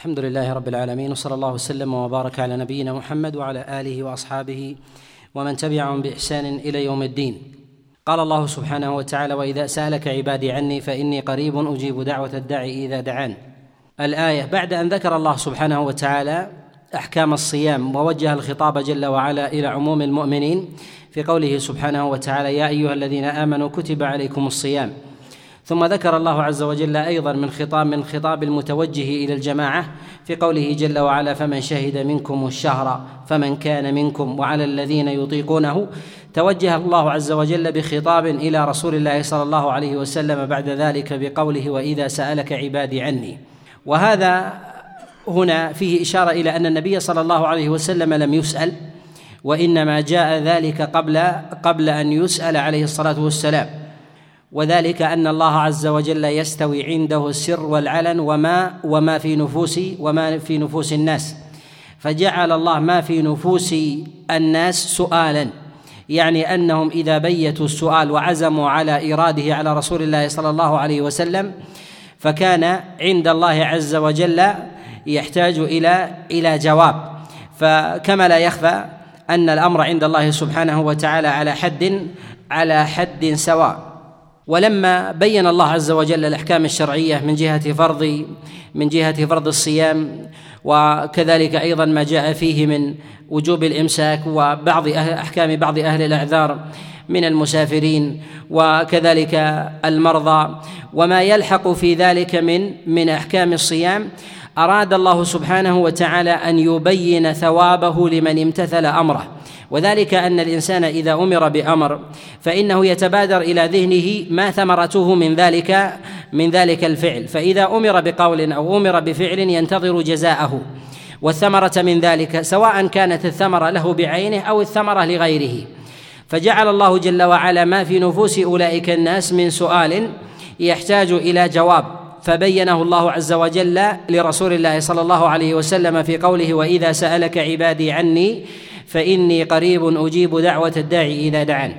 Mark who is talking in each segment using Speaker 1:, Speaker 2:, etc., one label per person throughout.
Speaker 1: الحمد لله رب العالمين وصلى الله وسلم وبارك على نبينا محمد وعلى آله وأصحابه ومن تبعهم بإحسان إلى يوم الدين. قال الله سبحانه وتعالى وإذا سألك عبادي عني فإني قريب أجيب دعوة الداعي إذا دعان. الآية بعد أن ذكر الله سبحانه وتعالى أحكام الصيام ووجه الخطاب جل وعلا إلى عموم المؤمنين في قوله سبحانه وتعالى يا أيها الذين آمنوا كتب عليكم الصيام. ثم ذكر الله عز وجل أيضا من خطاب من خطاب المتوجه إلى الجماعة في قوله جل وعلا فمن شهد منكم الشهر فمن كان منكم وعلى الذين يطيقونه توجه الله عز وجل بخطاب إلى رسول الله صلى الله عليه وسلم بعد ذلك بقوله وإذا سألك عبادي عني وهذا هنا فيه إشارة إلى أن النبي صلى الله عليه وسلم لم يسأل وإنما جاء ذلك قبل قبل أن يسأل عليه الصلاة والسلام. وذلك أن الله عز وجل يستوي عنده السر والعلن وما وما في نفوس وما في نفوس الناس. فجعل الله ما في نفوس الناس سؤالا. يعني أنهم إذا بيتوا السؤال وعزموا على ايراده على رسول الله صلى الله عليه وسلم فكان عند الله عز وجل يحتاج إلى إلى جواب. فكما لا يخفى أن الأمر عند الله سبحانه وتعالى على حد على حد سواء. ولما بين الله عز وجل الأحكام الشرعية من جهة فرض من جهة فرض الصيام وكذلك أيضا ما جاء فيه من وجوب الإمساك وبعض أحكام بعض أهل الأعذار من المسافرين وكذلك المرضى وما يلحق في ذلك من من أحكام الصيام. أراد الله سبحانه وتعالى أن يبين ثوابه لمن امتثل أمره. وذلك أن الإنسان إذا أمر بأمر فإنه يتبادر إلى ذهنه ما ثمرته من ذلك من ذلك الفعل. فإذا أمر بقول أو أمر بفعل ينتظر جزاءه. والثمرة من ذلك سواء كانت الثمرة له بعينه أو الثمرة لغيره. فجعل الله جل وعلا ما في نفوس أولئك الناس من سؤال يحتاج إلى جواب. فبينه الله عز وجل لرسول الله صلى الله عليه وسلم في قوله وإذا سألك عبادي عني فإني قريب أجيب دعوة الداعي إذا دعان.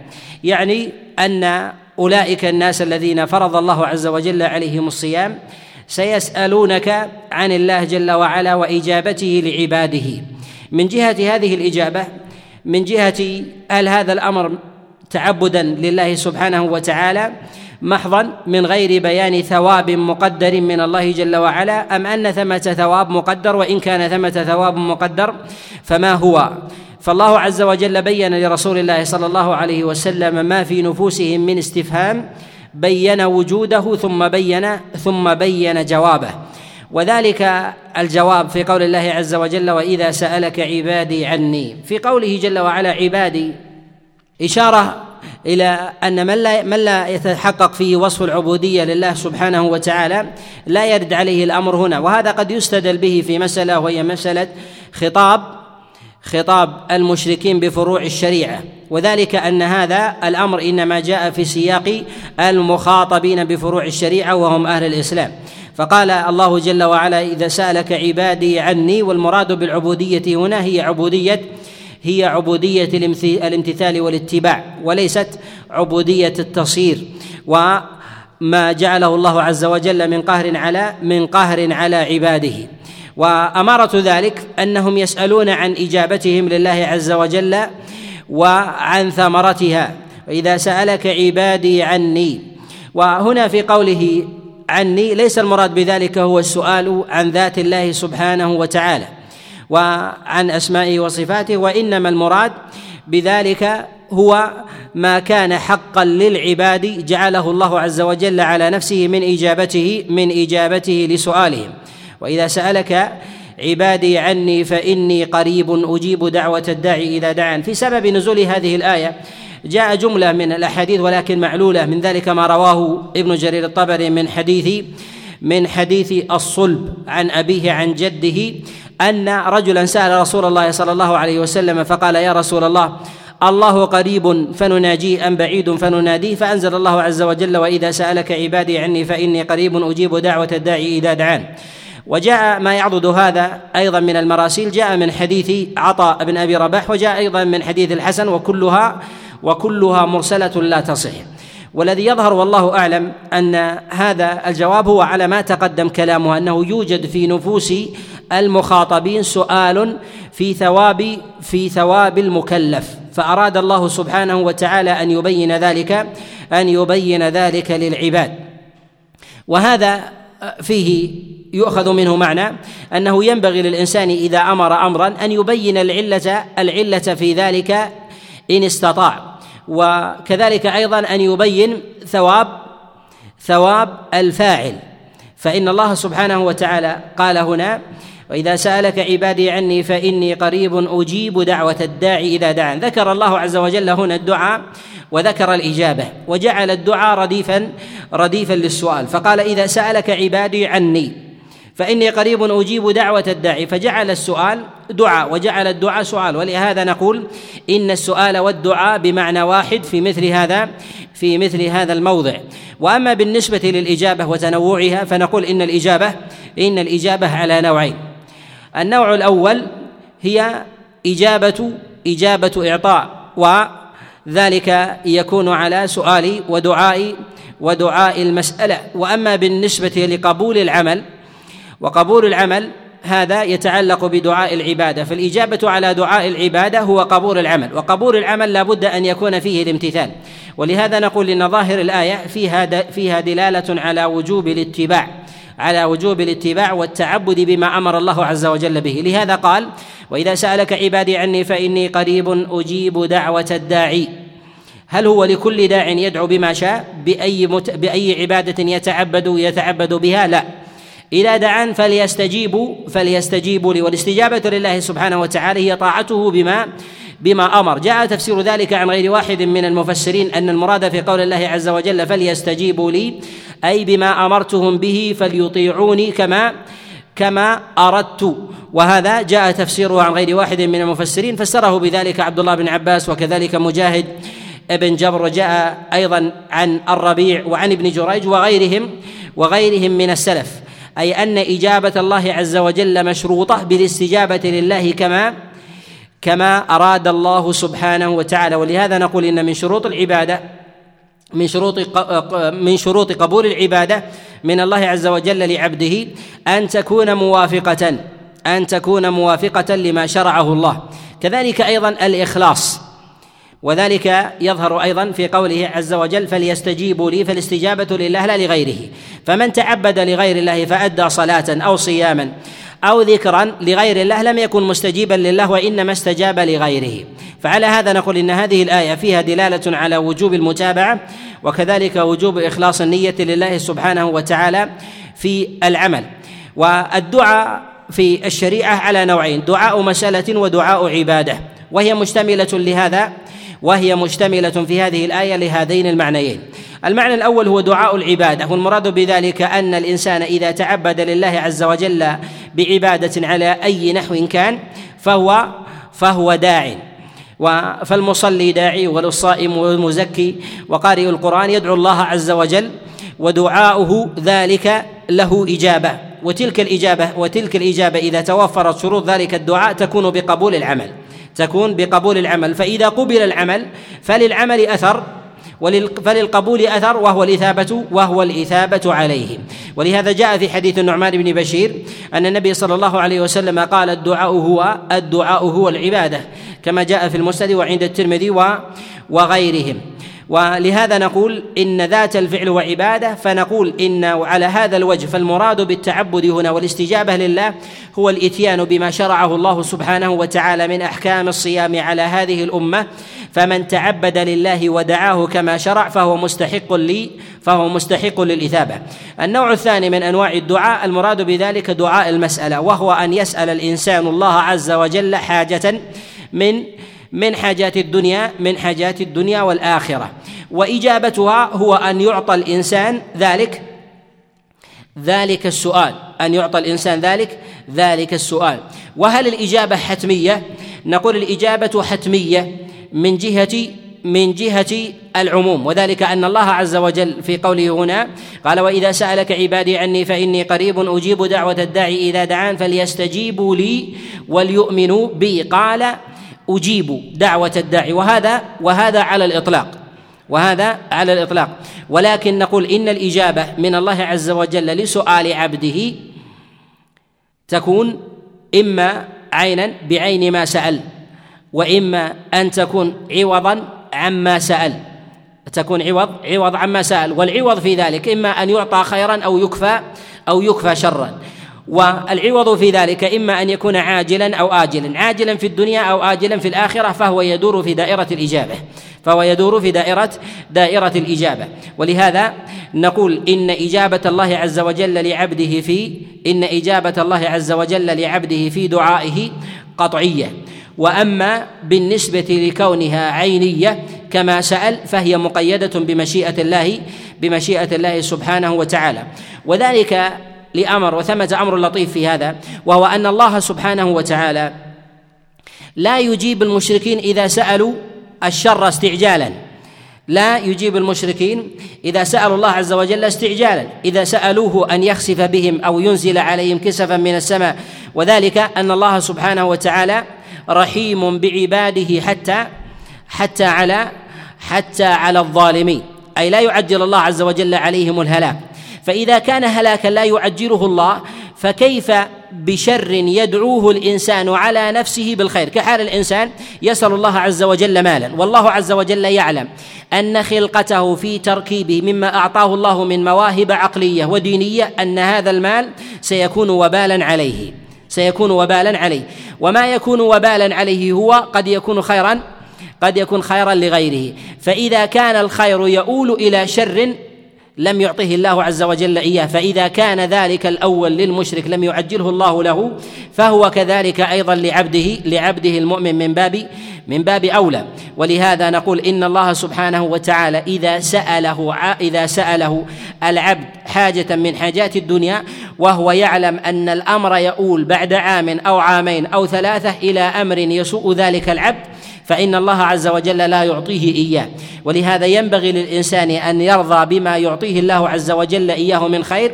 Speaker 1: يعني أن أولئك الناس الذين فرض الله عز وجل عليهم الصيام سيسألونك عن الله جل وعلا وإجابته لعباده. من جهة هذه الإجابة من جهة هل هذا الأمر تعبدا لله سبحانه وتعالى محضا من غير بيان ثواب مقدر من الله جل وعلا؟ أم أن ثمة ثواب مقدر؟ وإن كان ثمة ثواب مقدر فما هو؟ فالله عز وجل بين لرسول الله صلى الله عليه وسلم ما في نفوسهم من استفهام بين وجوده ثم بين ثم بين جوابه. وذلك الجواب في قول الله عز وجل وإذا سألك عبادي عني. في قوله جل وعلا عبادي إشارة إلى أن من لا من لا يتحقق فيه وصف العبودية لله سبحانه وتعالى لا يرد عليه الأمر هنا وهذا قد يستدل به في مسألة وهي مسألة خطاب خطاب المشركين بفروع الشريعة وذلك أن هذا الأمر إنما جاء في سياق المخاطبين بفروع الشريعة وهم أهل الإسلام. فقال الله جل وعلا إذا سألك عبادي عني والمراد بالعبودية هنا هي عبودية هي عبودية الامتثال والاتباع وليست عبودية التصير. وما جعله الله عز وجل من قهر على من قهر على عباده. وأمارة ذلك أنهم يسألون عن إجابتهم لله عز وجل وعن ثمرتها. وإذا سألك عبادي عني وهنا في قوله عني ليس المراد بذلك هو السؤال عن ذات الله سبحانه وتعالى. وعن أسمائه وصفاته وإنما المراد بذلك هو ما كان حقا للعباد جعله الله عز وجل على نفسه من إجابته من إجابته لسؤالهم وإذا سألك عبادي عني فإني قريب أجيب دعوة الداعي إذا دعان. في سبب نزول هذه الآية جاء جملة من الأحاديث ولكن معلولة من ذلك ما رواه ابن جرير الطبري من حديث من حديث الصلب عن أبيه عن جده أن رجلا سأل رسول الله صلى الله عليه وسلم فقال يا رسول الله الله قريب فنناجيه أم بعيد فنناديه فأنزل الله عز وجل وإذا سألك عبادي عني فإني قريب أجيب دعوة الداعي إذا دعان. وجاء ما يعضد هذا أيضا من المراسيل جاء من حديث عطاء بن أبي رباح وجاء أيضا من حديث الحسن وكلها وكلها مرسلة لا تصح. والذي يظهر والله أعلم أن هذا الجواب هو على ما تقدم كلامه أنه يوجد في نفوس المخاطبين سؤال في ثواب في ثواب المكلف. فأراد الله سبحانه وتعالى أن يبين ذلك أن يبين ذلك للعباد. وهذا فيه يؤخذ منه معنى أنه ينبغي للإنسان إذا أمر أمرا أن يبين العلة العلة في ذلك إن استطاع. وكذلك أيضا أن يبين ثواب ثواب الفاعل. فإن الله سبحانه وتعالى قال هنا وإذا سألك عبادي عني فإني قريب أجيب دعوة الداعي إذا دعان. ذكر الله عز وجل هنا الدعاء وذكر الإجابة وجعل الدعاء رديفا رديفا للسؤال. فقال إذا سألك عبادي عني فإني قريب أجيب دعوة الداعي. فجعل السؤال دعاء وجعل الدعاء سؤال. ولهذا نقول إن السؤال والدعاء بمعنى واحد في مثل هذا في مثل هذا الموضع. وأما بالنسبة للإجابة وتنوعها فنقول إن الإجابة إن الإجابة على نوعين. النوع الأول هي إجابة إجابة إعطاء وذلك يكون على سؤال ودعاء ودعاء المسألة. وأما بالنسبة لقبول العمل وقبول العمل هذا يتعلق بدعاء العبادة فالإجابة على دعاء العبادة هو قبول العمل وقبول العمل لا بد أن يكون فيه الامتثال. ولهذا نقول إن ظاهر الآية فيها فيها دلالة على وجوب الاتباع على وجوب الاتباع والتعبد بما أمر الله عز وجل به. لهذا قال وإذا سألك عبادي عني فإني قريب أجيب دعوة الداعي. هل هو لكل داع يدعو بما شاء؟ بأي مت... بأي عبادة يتعبد يتعبد بها؟ لا. إذا دعان فليستجيبوا فليستجيبوا لي. والاستجابة لله سبحانه وتعالى هي طاعته بما بما أمر. جاء تفسير ذلك عن غير واحد من المفسرين أن المراد في قول الله عز وجل فليستجيبوا لي أي بما أمرتهم به فليطيعوني كما كما أردت. وهذا جاء تفسيره عن غير واحد من المفسرين. فسره بذلك عبد الله بن عباس وكذلك مجاهد ابن جبر. وجاء أيضا عن الربيع وعن ابن جريج وغيرهم وغيرهم من السلف. أي أن إجابة الله عز وجل مشروطة بالاستجابة لله كما كما أراد الله سبحانه وتعالى. ولهذا نقول إن من شروط العبادة من شروط من شروط قبول العبادة من الله عز وجل لعبده أن تكون موافقة أن تكون موافقة لما شرعه الله. كذلك أيضا الإخلاص. وذلك يظهر أيضا في قوله عز وجل فليستجيبوا لي فالاستجابة لله لا لغيره. فمن تعبد لغير الله فأدى صلاة أو صياما أو ذكرا لغير الله لم يكن مستجيبا لله وإنما استجاب لغيره. فعلى هذا نقول إن هذه الآية فيها دلالة على وجوب المتابعة وكذلك وجوب إخلاص النية لله سبحانه وتعالى في العمل. والدعاء في الشريعة على نوعين دعاء مسألة ودعاء عبادة. وهي مشتملة لهذا وهي مشتملة في هذه الآية لهذين المعنيين. المعنى الأول هو دعاء العبادة والمراد بذلك أن الإنسان إذا تعبد لله عز وجل بعبادة على أي نحو كان فهو فهو داع. فالمصلي داعي والصائم والمزكي وقارئ القرآن يدعو الله عز وجل ودعاؤه ذلك له إجابة. وتلك الإجابة وتلك الإجابة إذا توفرت شروط ذلك الدعاء تكون بقبول العمل. تكون بقبول العمل. فإذا قبل العمل فللعمل أثر فللقبول أثر وهو الإثابة وهو الإثابة عليه. ولهذا جاء في حديث النعمان بن بشير أن النبي صلى الله عليه وسلم قال الدعاء هو الدعاء هو العبادة كما جاء في المسند وعند الترمذي وغيرهم. ولهذا نقول إن ذات الفعل وعبادة فنقول إن على هذا الوجه فالمراد بالتعبد هنا والاستجابة لله هو الإتيان بما شرعه الله سبحانه وتعالى من أحكام الصيام على هذه الأمة فمن تعبد لله ودعاه كما شرع فهو مستحق لي فهو مستحق للإثابة. النوع الثاني من أنواع الدعاء المراد بذلك دعاء المسألة وهو أن يسأل الإنسان الله عز وجل حاجة من من حاجات الدنيا من حاجات الدنيا والآخرة. وإجابتها هو أن يعطى الإنسان ذلك ذلك السؤال. أن يعطى الإنسان ذلك ذلك السؤال. وهل الإجابة حتمية؟ نقول الإجابة حتمية من جهة من جهة العموم. وذلك أن الله عز وجل في قوله هنا قال وإذا سألك عبادي عني فإني قريب أجيب دعوة الداعي إذا دعان فليستجيبوا لي وليؤمنوا بي. قال أجيب دعوة الداعي. وهذا وهذا على الإطلاق. وهذا على الإطلاق. ولكن نقول إن الإجابة من الله عز وجل لسؤال عبده تكون إما عينا بعين ما سأل وإما أن تكون عوضا عما سأل. تكون عوض عوض عما سأل. والعوض في ذلك إما أن يعطى خيرا أو يكفى أو يكفى شرا. والعوض في ذلك إما أن يكون عاجلا أو آجلا عاجلا في الدنيا أو آجلا في الآخرة فهو يدور في دائرة الإجابة. فهو يدور في دائرة دائرة الإجابة. ولهذا نقول إن إجابة الله عز وجل لعبده في إن إجابة الله عز وجل لعبده في دعائه قطعية. وأما بالنسبة لكونها عينية كما سأل فهي مقيدة بمشيئة الله بمشيئة الله سبحانه وتعالى. وذلك لأمر وثمه أمر لطيف في هذا وهو أن الله سبحانه وتعالى لا يجيب المشركين إذا سألوا الشر استعجالا. لا يجيب المشركين إذا سألوا الله عز وجل استعجالا. إذا سألوه أن يخسف بهم أو ينزل عليهم كسفا من السماء. وذلك أن الله سبحانه وتعالى رحيم بعباده حتى حتى على حتى على الظالمين. أي لا يعجل الله عز وجل عليهم الهلاك. فإذا كان هلاكا لا يعجله الله فكيف بشر يدعوه الإنسان على نفسه بالخير؟ كحال الإنسان يسأل الله عز وجل مالا. والله عز وجل يعلم أن خلقته في تركيبه مما أعطاه الله من مواهب عقلية ودينية أن هذا المال سيكون وبالا عليه. سيكون وبالا عليه. وما يكون وبالا عليه هو قد يكون خيرا قد يكون خيرا لغيره. فإذا كان الخير يؤول إلى شر لم يعطه الله عز وجل إياه. فإذا كان ذلك الأول للمشرك لم يعجله الله له فهو كذلك أيضا لعبده لعبده المؤمن من باب من باب أولى. ولهذا نقول إن الله سبحانه وتعالى إذا سأله إذا سأله العبد حاجة من حاجات الدنيا وهو يعلم أن الأمر يؤول بعد عام أو عامين أو ثلاثة إلى أمر يسوء ذلك العبد فإن الله عز وجل لا يعطيه إياه. ولهذا ينبغي للإنسان أن يرضى بما يعطيه الله عز وجل إياه من خير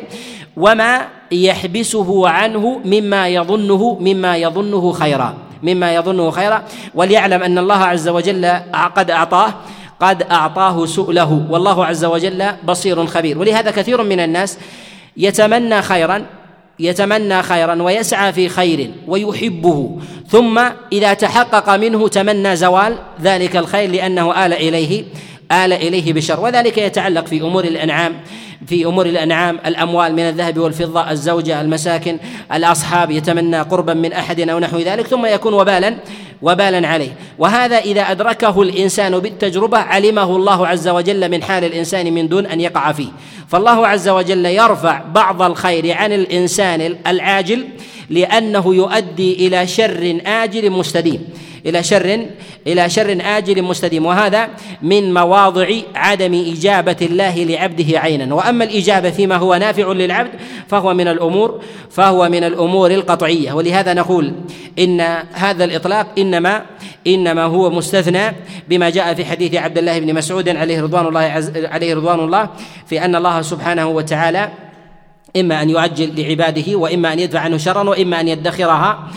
Speaker 1: وما يحبسه عنه مما يظنه مما يظنه خيرا مما يظنه خيرا. وليعلم أن الله عز وجل قد أعطاه قد أعطاه سؤله. والله عز وجل بصير خبير. ولهذا كثير من الناس يتمنى خيرا يتمنى خيرا ويسعى في خير ويحبه. ثم إذا تحقق منه تمنى زوال ذلك الخير لأنه آل إليه آل إليه بشر وذلك يتعلق في أمور الأنعام. في أمور الأنعام الأموال من الذهب والفضة الزوجة المساكن الأصحاب يتمنى قربا من أحد أو نحو ذلك ثم يكون وبالا وبالا عليه. وهذا إذا أدركه الإنسان بالتجربة علمه الله عز وجل من حال الإنسان من دون أن يقع فيه. فالله عز وجل يرفع بعض الخير عن الإنسان العاجل لأنه يؤدي إلى شر آجل مستديم. إلى شر إلى شر آجل مستديم. وهذا من مواضع عدم إجابة الله لعبده عينا. وأما الإجابة فيما هو نافع للعبد فهو من الأمور فهو من الأمور القطعية. ولهذا نقول إن هذا الإطلاق إنما إنما هو مستثنى بما جاء في حديث عبد الله بن مسعود عليه رضوان الله عز عليه رضوان الله في أن الله سبحانه وتعالى إما أن يعجل لعباده وإما أن يدفع عنه شرا وإما أن يدخرها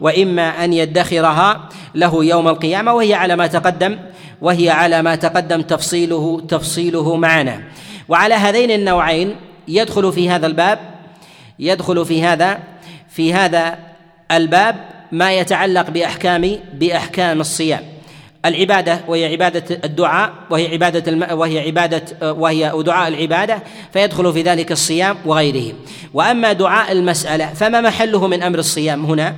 Speaker 1: وإما أن يدخرها له يوم القيامة وهي على ما تقدم وهي على ما تقدم تفصيله تفصيله معنا. وعلى هذين النوعين يدخل في هذا الباب يدخل في هذا في هذا الباب ما يتعلق بأحكام بأحكام الصيام. العبادة وهي عبادة الدعاء وهي عبادة الم... وهي عبادة وهي دعاء العبادة فيدخل في ذلك الصيام وغيره. وأما دعاء المسألة فما محله من أمر الصيام هنا؟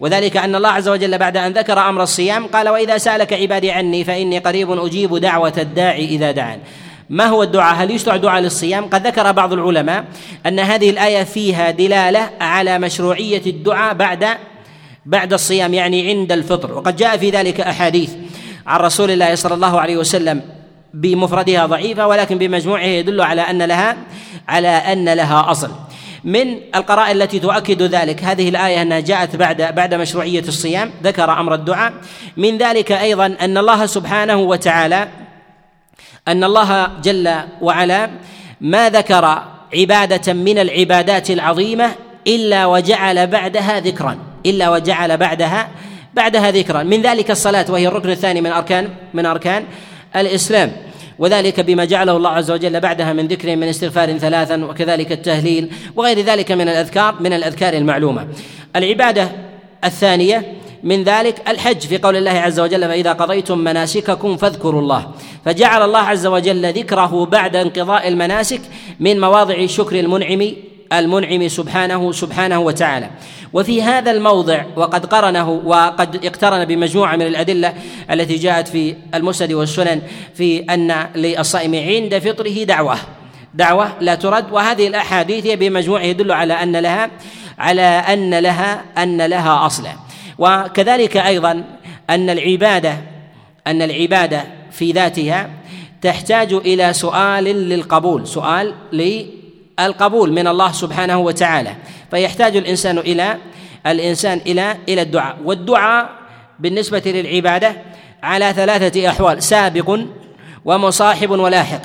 Speaker 1: وذلك أن الله عز وجل بعد أن ذكر أمر الصيام قال وإذا سألك عبادي عني فإني قريب أجيب دعوة الداعي إذا دعان. ما هو الدعاء؟ هل يشرع دعاء للصيام؟ قد ذكر بعض العلماء أن هذه الآية فيها دلالة على مشروعية الدعاء بعد بعد الصيام يعني عند الفطر. وقد جاء في ذلك أحاديث عن رسول الله صلى الله عليه وسلم بمفردها ضعيفة ولكن بمجموعها يدل على أن لها على أن لها أصل. من القرائن التي تؤكد ذلك هذه الآية أنها جاءت بعد بعد مشروعية الصيام ذكر أمر الدعاء. من ذلك أيضا أن الله سبحانه وتعالى أن الله جل وعلا ما ذكر عبادة من العبادات العظيمة إلا وجعل بعدها ذكرا إلا وجعل بعدها بعدها ذكرا. من ذلك الصلاة وهي الركن الثاني من أركان من أركان الإسلام. وذلك بما جعله الله عز وجل بعدها من ذكر من استغفار ثلاثا وكذلك التهليل وغير ذلك من الأذكار من الأذكار المعلومة. العبادة الثانية من ذلك الحج في قول الله عز وجل فإذا قضيتم مناسككم فاذكروا الله. فجعل الله عز وجل ذكره بعد انقضاء المناسك من مواضع شكر المنعم المنعم سبحانه سبحانه وتعالى. وفي هذا الموضع وقد قرنه وقد اقترن بمجموعة من الأدلة التي جاءت في المسند والسنن في أن للصائم عند فطره دعوة. دعوة لا ترد وهذه الأحاديث بمجموعه يدل على أن لها على أن لها أن لها أصلا. وكذلك أيضا أن العبادة أن العبادة في ذاتها تحتاج إلى سؤال للقبول سؤال للقبول من الله سبحانه وتعالى. فيحتاج الإنسان إلى الإنسان إلى إلى الدعاء. والدعاء بالنسبة للعبادة على ثلاثة أحوال سابق ومصاحب ولاحق.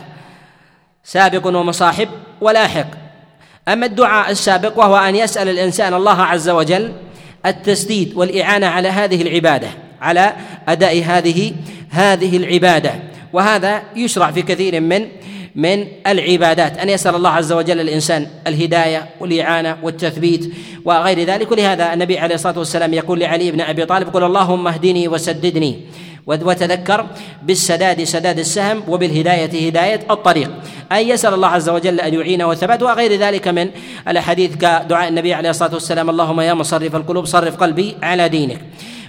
Speaker 1: سابق ومصاحب ولاحق. أما الدعاء السابق وهو أن يسأل الإنسان الله عز وجل التسديد والإعانة على هذه العبادة على أداء هذه هذه العبادة. وهذا يشرع في كثير من من العبادات. أن يسأل الله عز وجل الإنسان الهداية والإعانة والتثبيت وغير ذلك. ولهذا النبي عليه الصلاة والسلام يقول لعلي بن أبي طالب قل اللهم اهدني وسددني وتذكر بالسداد سداد السهم وبالهداية هداية الطريق. أي يسأل الله عز وجل أن يعينه والثبات وغير ذلك من الأحاديث كدعاء النبي عليه الصلاة والسلام اللهم يا مصرف القلوب صرف قلبي على دينك.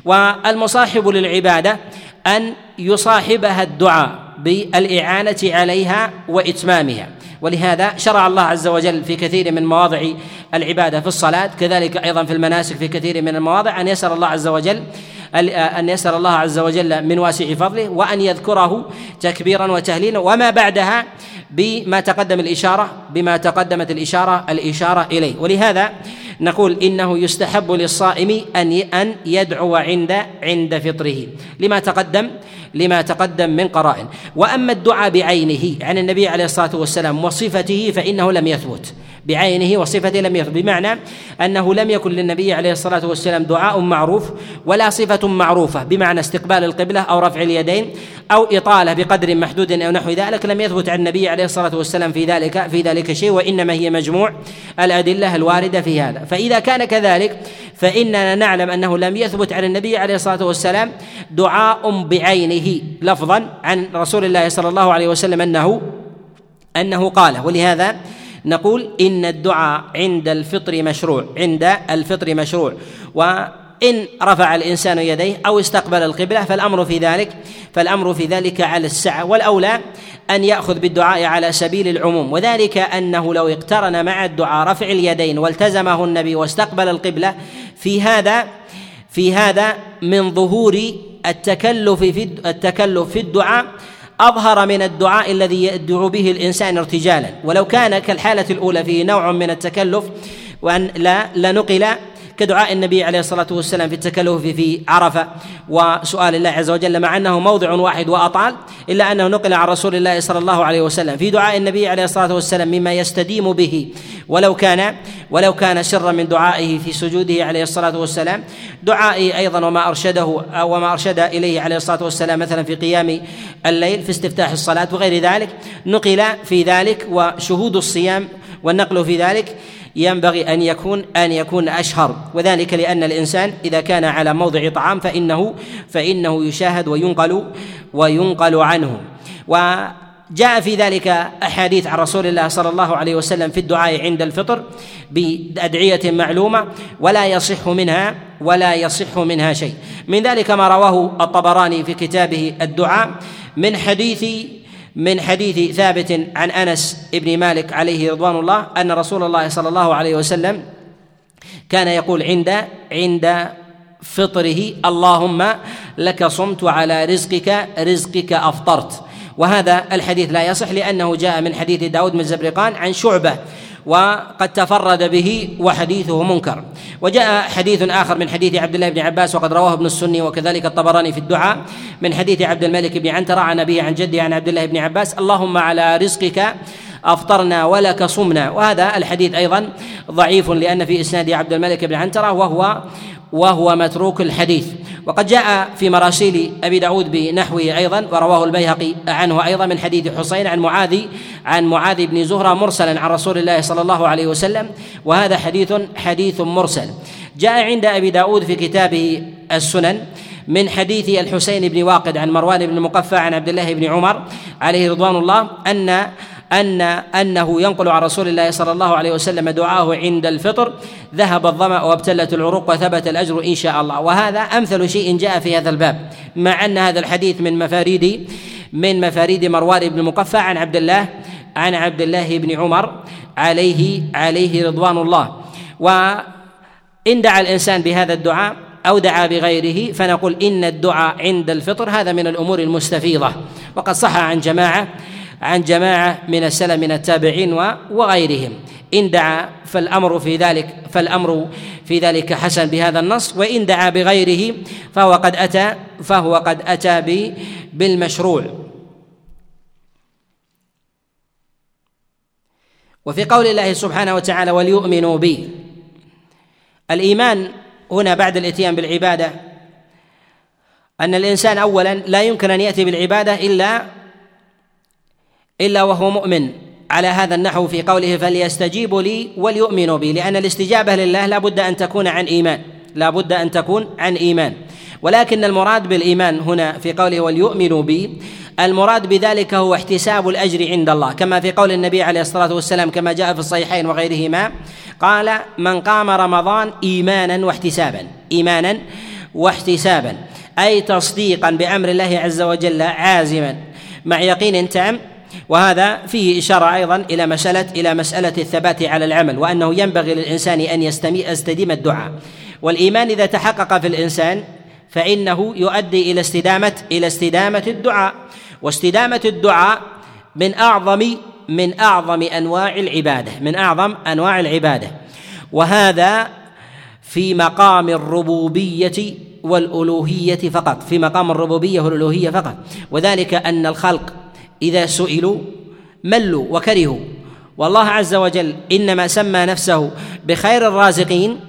Speaker 1: والمصاحب للعبادة أن يصاحبها الدعاء بالإعانة عليها وإتمامها. ولهذا شرع الله عز وجل في كثير من مواضع العبادة في الصلاة كذلك أيضا في المناسك في كثير من المواضع أن يسأل الله عز وجل أن يسأل الله عز وجل من واسع فضله وأن يذكره تكبيرا وتهليلا وما بعدها بما تقدم الإشارة بما تقدمت الإشارة الإشارة إليه. ولهذا نقول إنه يستحب للصائم أن أن يدعو عند عند فطره. لما تقدم لما تقدم من قرائن. وأما الدعاء بعينه عن النبي عليه الصلاة والسلام وصفته فإنه لم يثبت. بعينه وصفته لم يثبت. بمعنى أنه لم يكن للنبي عليه الصلاة والسلام دعاء معروف ولا صفة معروفة بمعنى استقبال القبلة أو رفع اليدين أو إطالة بقدر محدود أو نحو ذلك لم يثبت عن النبي عليه الصلاة والسلام في ذلك في ذلك شيء وإنما هي مجموع الأدلة الواردة في هذا. فإذا كان كذلك فإننا نعلم أنه لم يثبت عن النبي عليه الصلاة والسلام دعاء بعينه لفظا عن رسول الله صلى الله عليه وسلم أنه أنه قاله. ولهذا نقول إن الدعاء عند الفطر مشروع عند الفطر مشروع. وإن رفع الإنسان يديه أو استقبل القبلة فالأمر في ذلك فالأمر في ذلك على السعة والأولى أن يأخذ بالدعاء على سبيل العموم وذلك أنه لو اقترن مع الدعاء رفع اليدين والتزمه النبي واستقبل القبلة في هذا في هذا من ظهور التكلف في التكلف في الدعاء أظهر من الدعاء الذي يدعو به الإنسان ارتجالا. ولو كان كالحالة الأولى فيه نوع من التكلف وأن لا لنقل كدعاء النبي عليه الصلاة والسلام في التكلف في عرفة. وسؤال الله عز وجل مع أنه موضع واحد وأطال إلا أنه نقل عن رسول الله صلى الله عليه وسلم. في دعاء النبي عليه الصلاة والسلام مما يستديم به. ولو كان ولو كان سرا من دعائه في سجوده عليه الصلاة والسلام. دعائه أيضا وما أرشده وما أرشد إليه عليه الصلاة والسلام مثلا في قيام الليل في استفتاح الصلاة وغير ذلك. نقل في ذلك وشهود الصيام والنقل في ذلك. ينبغي أن يكون أن يكون أشهر. وذلك لأن الإنسان إذا كان على موضع طعام فانه فإنه يشاهد وينقل وينقل عنه. وجاء في ذلك أحاديث عن رسول الله صلى الله عليه وسلم في الدعاء عند الفطر بأدعية معلومة ولا يصح منها ولا يصح منها شيء. من ذلك ما رواه الطبراني في كتابه الدعاء من حديث من حديث ثابت عن أنس بن مالك عليه رضوان الله أن رسول الله صلى الله عليه وسلم كان يقول عند عند فطره اللهم لك صمت وعلى رزقك رزقك أفطرت. وهذا الحديث لا يصح لأنه جاء من حديث داود بن زبرقان عن شعبة وقد تفرد به وحديثه منكر. وجاء حديث آخر من حديث عبد الله بن عباس وقد رواه ابن السني وكذلك الطبراني في الدعاء. من حديث عبد الملك بن عنترة عن أبيه عن جده عن عبد الله بن عباس اللهم على رزقك أفطرنا ولك صمنا. وهذا الحديث أيضا ضعيف لأن في إسناد عبد الملك بن عنترة وهو وهو متروك الحديث. وقد جاء في مراسيل أبي داود بنحوه أيضا ورواه البيهقي عنه أيضا من حديث حسين عن معاذ عن معاذ بن زهرة مرسلا عن رسول الله صلى الله عليه وسلم. وهذا حديث حديث مرسل. جاء عند أبي داود في كتابه السنن من حديث الحسين بن واقد عن مروان بن المقفى عن عبد الله بن عمر عليه رضوان الله أن أن أنه ينقل عن رسول الله صلى الله عليه وسلم دعاه عند الفطر ذهب الظمأ وابتلت العروق وثبت الأجر إن شاء الله. وهذا أمثل شيء جاء في هذا الباب مع أن هذا الحديث من مفاريد من مفاريد مروان بن مقفى عن عبد الله عن عبد الله بن عمر عليه عليه رضوان الله. وإن دعا الإنسان بهذا الدعاء أو دعا بغيره فنقول إن الدعاء عند الفطر هذا من الأمور المستفيضة. وقد صح عن جماعة عن جماعة من السلف من التابعين وغيرهم. إن دعا فالأمر في ذلك فالأمر في ذلك حسن بهذا النص وإن دعا بغيره فهو قد أتى فهو قد أتى بالمشروع. وفي قول الله سبحانه وتعالى وليؤمنوا بي. الإيمان هنا بعد الإتيان بالعبادة أن الإنسان أولا لا يمكن أن يأتي بالعبادة إلا إلا وهو مؤمن. على هذا النحو في قوله فليستجيبوا لي وليؤمنوا بي لأن الاستجابة لله لا بد أن تكون عن إيمان. لا بد أن تكون عن إيمان. ولكن المراد بالإيمان هنا في قوله وليؤمنوا بي المراد بذلك هو احتساب الأجر عند الله. كما في قول النبي عليه الصلاة والسلام كما جاء في الصحيحين وغيرهما قال من قام رمضان إيمانا واحتسابا. إيمانا واحتسابا. أي تصديقا بأمر الله عز وجل عازما. مع يقين تام وهذا فيه إشارة أيضا إلى مسألة إلى مسألة الثبات على العمل وأنه ينبغي للإنسان أن يستديم الدعاء. والإيمان إذا تحقق في الإنسان فإنه يؤدي إلى استدامة إلى استدامة الدعاء. واستدامة الدعاء من أعظم من أعظم أنواع العبادة من أعظم أنواع العبادة. وهذا في مقام الربوبية والألوهية فقط في مقام الربوبية والألوهية فقط. وذلك أن الخلق إذا سئلوا ملوا وكرهوا. والله عز وجل إنما سمى نفسه بخير الرازقين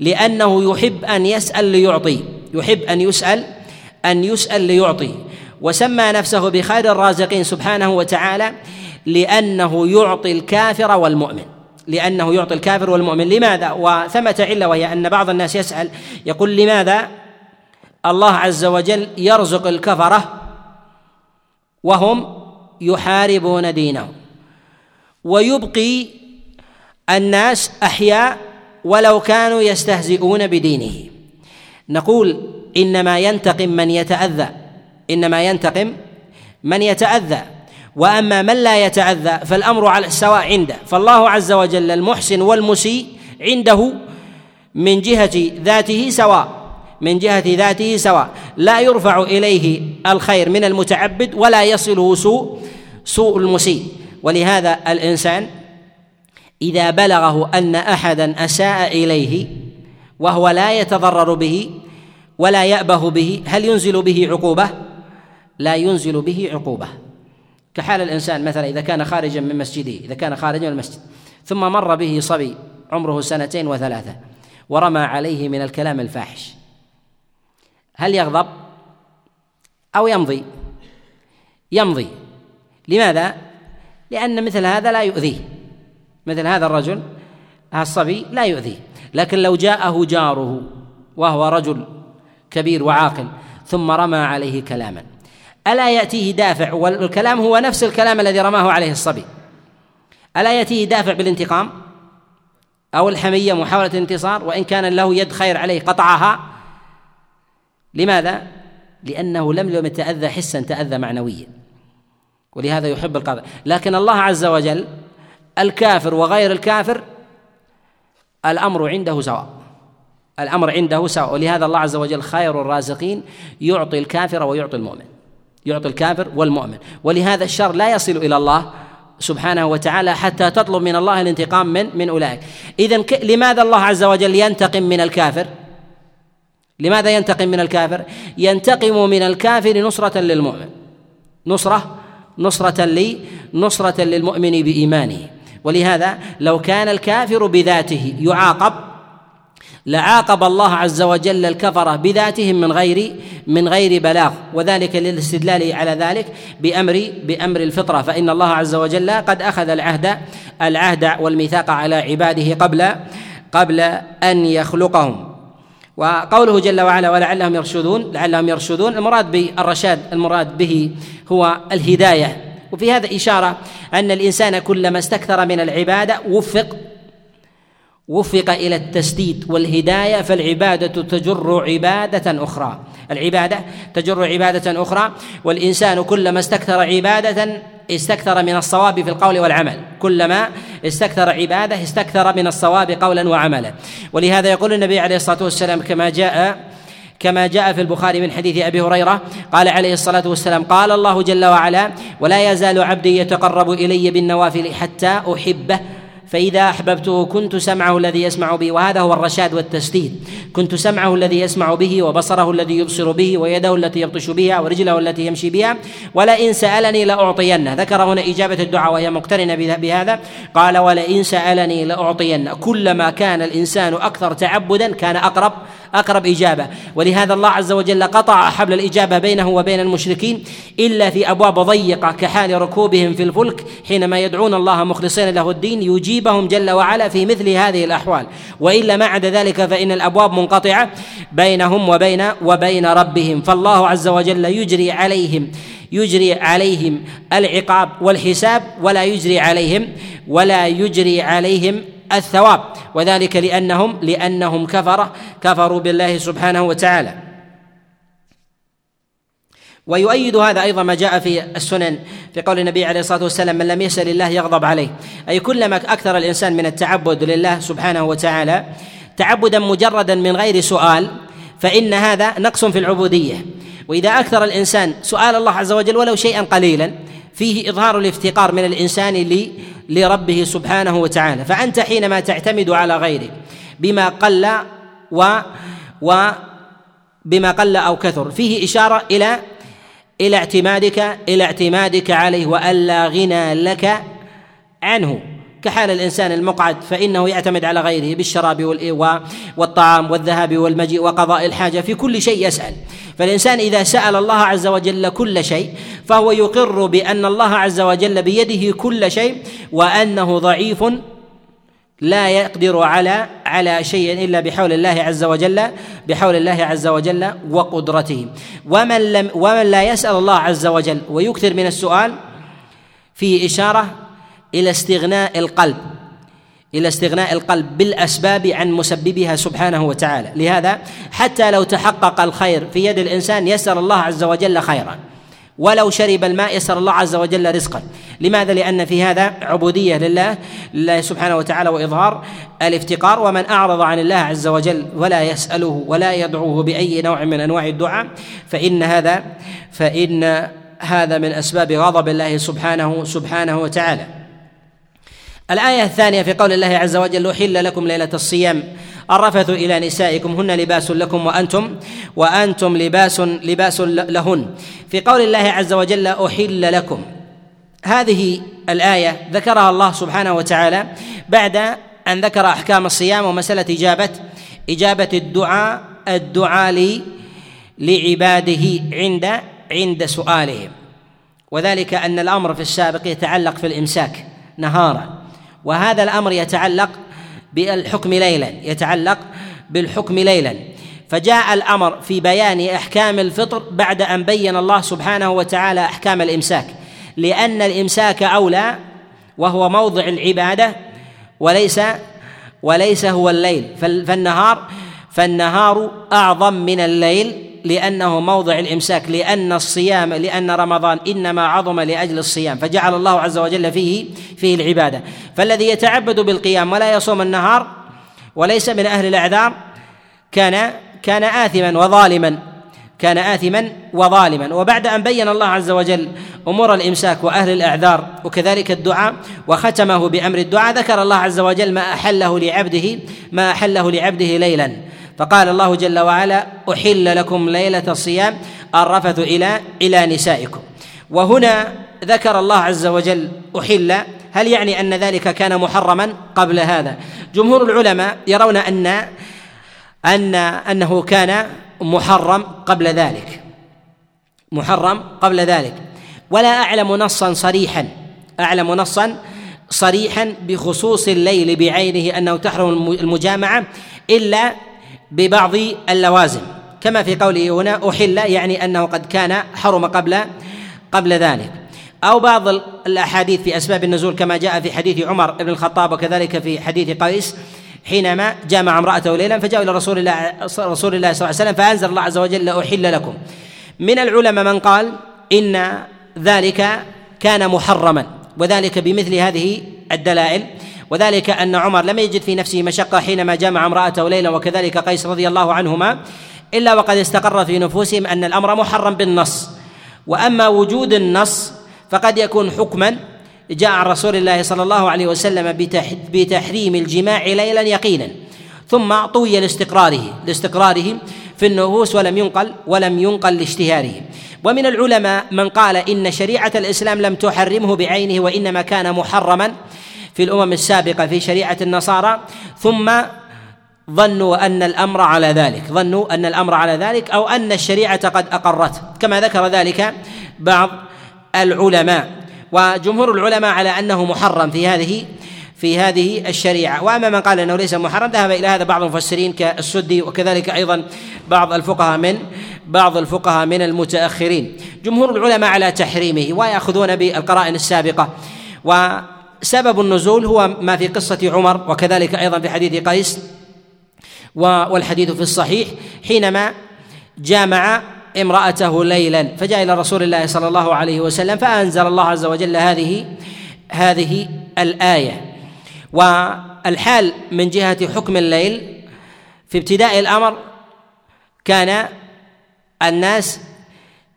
Speaker 1: لأنه يحب أن يسأل ليعطي يحب أن يسأل أن يسأل ليعطي. وسمى نفسه بخير الرازقين سبحانه وتعالى لأنه يعطي الكافر والمؤمن. لأنه يعطي الكافر والمؤمن. لماذا؟ وثمة عله وهي أن بعض الناس يسأل يقول لماذا؟ الله عز وجل يرزق الكفرة وهم يحاربون دينهم. ويبقي الناس أحياء ولو كانوا يستهزئون بدينه. نقول إنما ينتقم من يتأذى. إنما ينتقم من يتأذى. وأما من لا يتأذى فالأمر على السواء عنده. فالله عز وجل المحسن والمسيء عنده من جهة ذاته سواء. من جهة ذاته سواء. لا يرفع إليه الخير من المتعبد ولا يصله سوء سوء المسيء. ولهذا الإنسان إذا بلغه أن أحدا أساء إليه وهو لا يتضرر به ولا يأبه به هل ينزل به عقوبة؟ لا ينزل به عقوبة. كحال الإنسان مثلا إذا كان خارجا من مسجده إذا كان خارجا من المسجد ثم مر به صبي عمره سنتين وثلاثة ورمى عليه من الكلام الفاحش. هل يغضب أو يمضي؟ يمضي. لماذا؟ لأن مثل هذا لا يؤذيه. مثل هذا الرجل الصبي لا يؤذيه. لكن لو جاءه جاره وهو رجل كبير وعاقل ثم رمى عليه كلاما. ألا يأتيه دافع؟ والكلام هو نفس الكلام الذي رماه عليه الصبي. ألا يأتيه دافع بالانتقام؟ أو الحمية محاولة الانتصار؟ وإن كان له يد خير عليه قطعها لماذا؟ لأنه لم يتأذى حسا تأذى معنويا. ولهذا يحب القضاء لكن الله عز وجل الكافر وغير الكافر الأمر عنده سواء. الأمر عنده سواء. ولهذا الله عز وجل خير الرازقين يعطي الكافر ويعطي المؤمن. يعطي الكافر والمؤمن. ولهذا الشر لا يصل إلى الله سبحانه وتعالى حتى تطلب من الله الانتقام من من أولئك. إذا لماذا الله عز وجل ينتقم من الكافر؟ لماذا ينتقم من الكافر؟ ينتقم من الكافر نصرة للمؤمن. نصرة نصرة لي نصرة للمؤمن بإيمانه. ولهذا لو كان الكافر بذاته يعاقب لعاقب الله عز وجل الكفرة بذاتهم من غير من غير بلاغ. وذلك للاستدلال على ذلك بأمر بأمر الفطرة. فإن الله عز وجل قد أخذ العهد العهد والميثاق على عباده قبل قبل أن يخلقهم. وقوله جل وعلا ولعلهم يرشدون لعلهم يرشدون المراد بالرشاد المراد به هو الهداية. وفي هذا إشارة أن الإنسان كلما استكثر من العبادة وفق وفق إلى التسديد والهداية فالعبادة تجر عبادة أخرى. العبادة تجر عبادة أخرى والإنسان كلما استكثر عبادة استكثر من الصواب في القول والعمل. كلما استكثر عبادة استكثر من الصواب قولا وعملا. ولهذا يقول النبي عليه الصلاة والسلام كما جاء كما جاء في البخاري من حديث أبي هريرة قال عليه الصلاة والسلام قال الله جل وعلا ولا يزال عبدي يتقرب إلي بالنوافل حتى أحبه فإذا أحببته كنت سمعه الذي يسمع به وهذا هو الرشاد والتسديد. كنت سمعه الذي يسمع به وبصره الذي يبصر به ويده التي يبطش بها ورجله التي يمشي بها. ولئن سألني لأعطينه. ذكر هنا إجابة الدعاء وهي مقترنة بهذا. قال ولئن سألني لأعطينه. كلما كان الإنسان أكثر تعبدا كان أقرب أقرب إجابة. ولهذا الله عز وجل قطع حبل الإجابة بينه وبين المشركين إلا في أبواب ضيقة كحال ركوبهم في الفلك حينما يدعون الله مخلصين له الدين يجيبهم جل وعلا في مثل هذه الأحوال. وإلا ما عدا ذلك فإن الأبواب منقطعة بينهم وبين وبين ربهم. فالله عز وجل يجري عليهم يجري عليهم العقاب والحساب ولا يجري عليهم ولا يجري عليهم الثواب. وذلك لأنهم لأنهم كفر كفروا بالله سبحانه وتعالى. ويؤيد هذا أيضا ما جاء في السنن في قول النبي عليه الصلاة والسلام من لم يسأل الله يغضب عليه. أي كلما أكثر الإنسان من التعبد لله سبحانه وتعالى تعبدا مجردا من غير سؤال فإن هذا نقص في العبودية. وإذا أكثر الإنسان سؤال الله عز وجل ولو شيئا قليلا فيه إظهار الافتقار من الإنسان لربه سبحانه وتعالى. فأنت حينما تعتمد على غيرك بما قل و و بما قل أو كثر فيه إشارة إلى إلى اعتمادك إلى اعتمادك عليه وألا غنى لك عنه. كحال الإنسان المقعد فإنه يعتمد على غيره بالشراب والطعام والذهاب والمجيء وقضاء الحاجة في كل شيء يسأل. فالإنسان إذا سأل الله عز وجل كل شيء فهو يقر بأن الله عز وجل بيده كل شيء وأنه ضعيف لا يقدر على على شيء إلا بحول الله عز وجل بحول الله عز وجل وقدرته. ومن لم ومن لا يسأل الله عز وجل ويكثر من السؤال فيه إشارة إلى استغناء القلب إلى استغناء القلب بالأسباب عن مسببها سبحانه وتعالى. لهذا حتى لو تحقق الخير في يد الإنسان يسر الله عز وجل خيرا. ولو شرب الماء يسر الله عز وجل رزقا لماذا؟ لأن في هذا عبودية لله لله سبحانه وتعالى وإظهار الافتقار ومن أعرض عن الله عز وجل ولا يسأله ولا يدعوه بأي نوع من أنواع الدعاء فإن هذا فإن هذا من أسباب غضب الله سبحانه سبحانه وتعالى. الآية الثانية في قول الله عز وجل أحل لكم ليلة الصيام. الرفث إلى نسائكم هن لباس لكم وأنتم وأنتم لباس لباس لهن. في قول الله عز وجل أحل لكم. هذه الآية ذكرها الله سبحانه وتعالى بعد أن ذكر أحكام الصيام ومسألة إجابة إجابة الدعاء الدعاء لعباده عند عند سؤالهم. وذلك أن الأمر في السابق يتعلق في الإمساك نهارا. وهذا الأمر يتعلق بالحكم ليلا يتعلق بالحكم ليلا. فجاء الأمر في بيان أحكام الفطر بعد أن بين الله سبحانه وتعالى أحكام الإمساك. لأن الإمساك أولى وهو موضع العبادة وليس وليس هو الليل. فالنهار فالنهار أعظم من الليل لأنه موضع الإمساك لأن الصيام لأن رمضان إنما عظم لأجل الصيام فجعل الله عز وجل فيه فيه العبادة. فالذي يتعبد بالقيام ولا يصوم النهار وليس من أهل الأعذار كان كان آثما وظالما كان آثما وظالما. وبعد أن بين الله عز وجل أمور الإمساك وأهل الأعذار وكذلك الدعاء وختمه بأمر الدعاء ذكر الله عز وجل ما أحله لعبده ما أحله لعبده ليلا. فقال الله جل وعلا أحل لكم ليلة الصيام الرفث إلى إلى نسائكم. وهنا ذكر الله عز وجل أحل. هل يعني أن ذلك كان محرما قبل هذا؟ جمهور العلماء يرون أن أن أنه كان محرم قبل ذلك. محرم قبل ذلك. ولا أعلم نصا صريحا أعلم نصا صريحا بخصوص الليل بعينه أنه تحرم المجامعة إلا ببعض اللوازم. كما في قوله هنا أحل يعني أنه قد كان حرم قبل قبل ذلك. أو بعض الأحاديث في أسباب النزول كما جاء في حديث عمر بن الخطاب وكذلك في حديث قيس حينما جامع امرأته ليلا فجاء إلى رسول الله رسول الله صلى الله عليه وسلم فأنزل الله عز وجل أحل لكم. من العلماء من قال إن ذلك كان محرما وذلك بمثل هذه الدلائل. وذلك أن عمر لم يجد في نفسه مشقة حينما جامع امرأته ليلا وكذلك قيس رضي الله عنهما إلا وقد استقر في نفوسهم أن الأمر محرم بالنص. وأما وجود النص فقد يكون حكما جاء عن رسول الله صلى الله عليه وسلم بتحريم الجماع ليلا يقينا. ثم طوي لاستقراره لاستقراره في النفوس ولم ينقل ولم ينقل لاشتهاره. ومن العلماء من قال إن شريعة الإسلام لم تحرمه بعينه وإنما كان محرما في الأمم السابقة في شريعة النصارى ثم ظنوا أن الأمر على ذلك ظنوا أن الأمر على ذلك أو أن الشريعة قد أقرته. كما ذكر ذلك بعض العلماء وجمهور العلماء على أنه محرم في هذه في هذه الشريعة. وأما من قال أنه ليس محرم ذهب إلى هذا بعض المفسرين كالسدي وكذلك أيضا بعض الفقهاء من بعض الفقهاء من المتأخرين. جمهور العلماء على تحريمه ويأخذون بالقرائن السابقة وسبب النزول هو ما في قصة عمر وكذلك أيضا في حديث قيس والحديث في الصحيح حينما جامع امرأته ليلا فجاء إلى رسول الله صلى الله عليه وسلم فأنزل الله عز وجل هذه هذه الآية. والحال من جهة حكم الليل في ابتداء الأمر كان الناس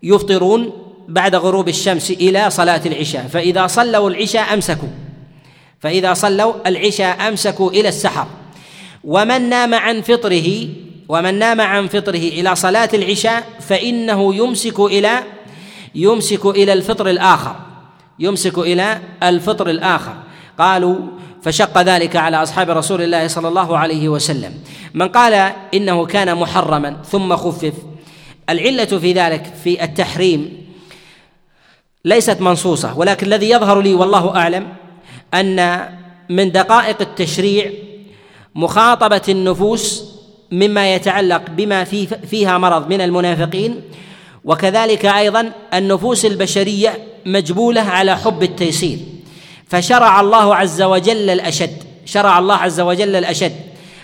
Speaker 1: يفطرون بعد غروب الشمس إلى صلاة العشاء فإذا صلوا العشاء أمسكوا. فإذا صلوا العشاء أمسكوا إلى السحر. ومن نام عن فطره ومن نام عن فطره إلى صلاة العشاء فإنه يمسك إلى يمسك إلى الفطر الآخر. يمسك إلى الفطر الآخر. قالوا فشق ذلك على أصحاب رسول الله صلى الله عليه وسلم. من قال إنه كان محرما ثم خفف. العلة في ذلك في التحريم ليست منصوصة ولكن الذي يظهر لي والله أعلم أن من دقائق التشريع مخاطبة النفوس مما يتعلق بما في فيها مرض من المنافقين وكذلك أيضا النفوس البشرية مجبولة على حب التيسير فشرع الله عز وجل الأشد شرع الله عز وجل الأشد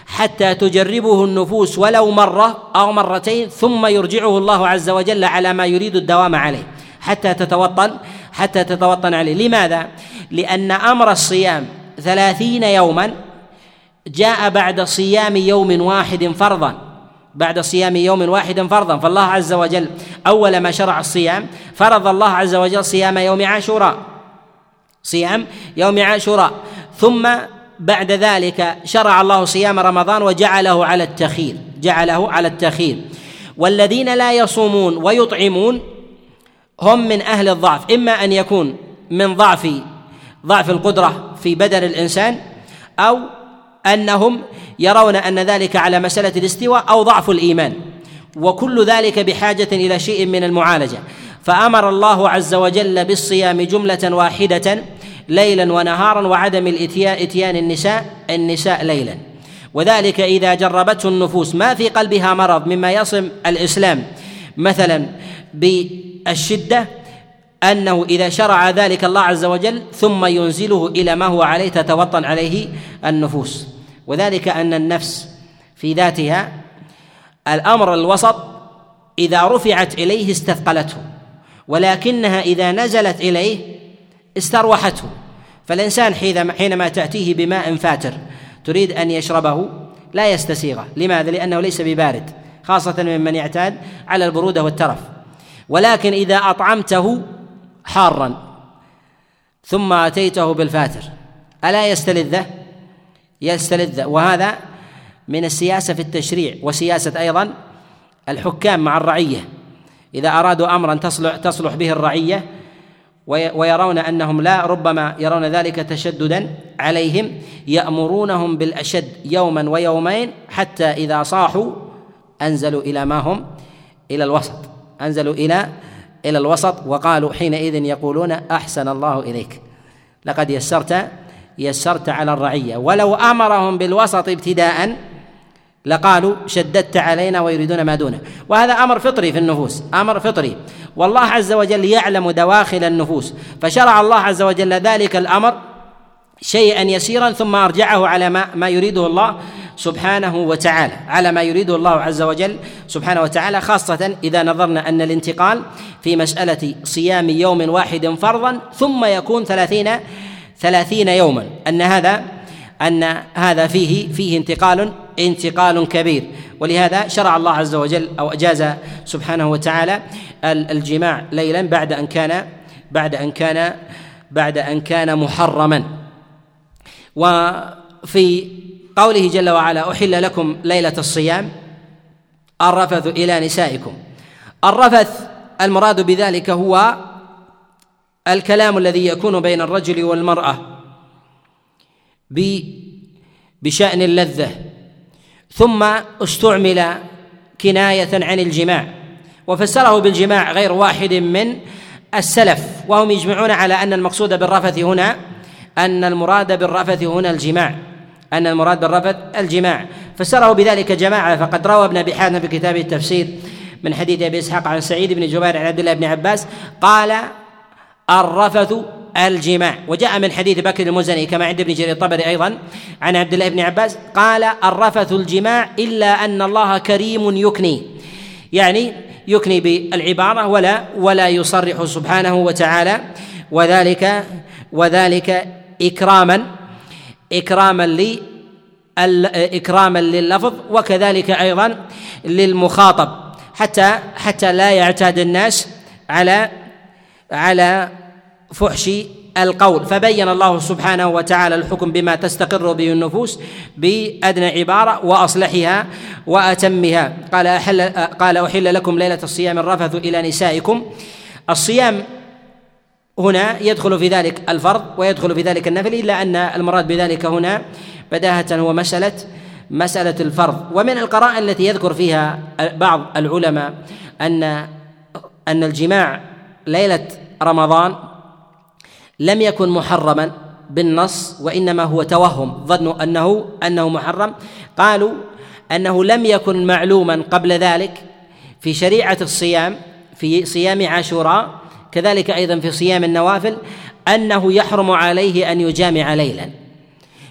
Speaker 1: حتى تجربه النفوس ولو مرة أو مرتين ثم يرجعه الله عز وجل على ما يريد الدوام عليه حتى تتوطن حتى تتوطن عليه لماذا؟ لأن أمر الصيام ثلاثين يوما جاء بعد صيام يوم واحد فرضا. بعد صيام يوم واحد فرضا. فالله عز وجل أول ما شرع الصيام فرض الله عز وجل صيام يوم عاشوراء. صيام يوم عاشوراء. ثم بعد ذلك شرع الله صيام رمضان وجعله على التخير جعله على التخير والذين لا يصومون ويطعمون هم من أهل الضعف. إما أن يكون من ضعف ضعف القدرة في بدن الإنسان أو أنهم يرون أن ذلك على مسألة الاستواء أو ضعف الإيمان. وكل ذلك بحاجة إلى شيء من المعالجة. فأمر الله عز وجل بالصيام جملة واحدة ليلا ونهارا وعدم إتيان النساء النساء ليلا. وذلك إذا جربته النفوس. ما في قلبها مرض مما يصم الإسلام. مثلا بالشدة أنه إذا شرع ذلك الله عز وجل ثم ينزله إلى ما هو عليه تتوطن عليه النفوس. وذلك أن النفس في ذاتها الأمر الوسط إذا رفعت إليه استثقلته ولكنها إذا نزلت إليه استروحته. فالإنسان حينما تأتيه بماء فاتر تريد أن يشربه لا يستسيغه. لماذا؟ لأنه ليس ببارد خاصة ممن يعتاد على البرودة والترف. ولكن إذا أطعمته حارا. ثم آتيته بالفاتر. ألا يستلذه؟ يستلذ وهذا من السياسة في التشريع وسياسة أيضا الحكام مع الرعية. إذا أرادوا امرا تصلح تصلح به الرعية ويرون أنهم لا ربما يرون ذلك تشددا عليهم يأمرونهم بالأشد يوما ويومين حتى إذا صاحوا أنزلوا إلى ما هم؟ إلى الوسط. أنزلوا إلى إلى الوسط وقالوا حينئذ يقولون أحسن الله إليك. لقد يسرت يسرت على الرعية. ولو أمرهم بالوسط ابتداء لقالوا شددت علينا ويريدون ما دونه. وهذا أمر فطري في النفوس أمر فطري. والله عز وجل يعلم دواخل النفوس. فشرع الله عز وجل ذلك الأمر شيئا يسيرا ثم أرجعه على ما ما يريده الله سبحانه وتعالى على ما يريده الله عز وجل سبحانه وتعالى خاصة إذا نظرنا أن الانتقال في مسألة صيام يوم واحد فرضا ثم يكون ثلاثين ثلاثين يوما. أن هذا أن هذا فيه فيه انتقال انتقال كبير. ولهذا شرع الله عز وجل أو أجاز سبحانه وتعالى الجماع ليلا بعد أن كان بعد أن كان بعد أن كان محرما. وفي قوله جل وعلا أحل لكم ليلة الصيام الرفث إلى نسائكم. الرفث المراد بذلك هو الكلام الذي يكون بين الرجل والمرأة بشأن اللذة ثم استعمل كناية عن الجماع. وفسره بالجماع غير واحد من السلف وهم يجمعون على أن المقصود بالرفث هنا أن المراد بالرفث هنا الجماع. أن المراد بالرفث الجماع. فسره بذلك جماعة فقد روى ابن أبي حاتم في كتابه التفسير من حديث أبي إسحاق عن سعيد بن جبير عن عبد الله بن عباس قال الرفث الجماع. وجاء من حديث بكر المزني كما عند ابن جرير الطبري أيضا عن عبد الله بن عباس قال الرفث الجماع إلا أن الله كريم يكني. يعني يكني بالعبارة ولا ولا يصرح سبحانه وتعالى وذلك وذلك إكراما إكراما لي إكراما لللفظ وكذلك أيضا للمخاطب. حتى حتى لا يعتاد الناس على على فحش القول. فبين الله سبحانه وتعالى الحكم بما تستقر به النفوس بأدنى عبارة وأصلحها وأتمها. قال أحل قال أحل لكم ليلة الصيام الرفث إلى نسائكم. الصيام هنا يدخل في ذلك الفرض ويدخل في ذلك النفل إلا أن المراد بذلك هنا بداهة هو مسألة مسألة الفرض. ومن القرائن التي يذكر فيها بعض العلماء أن أن الجماع ليلة رمضان لم يكن محرما بالنص وإنما هو توهم ظنوا انه أنه محرم. قالوا أنه لم يكن معلوما قبل ذلك في شريعة الصيام في صيام عاشوراء كذلك أيضا في صيام النوافل أنه يحرم عليه أن يجامع ليلا.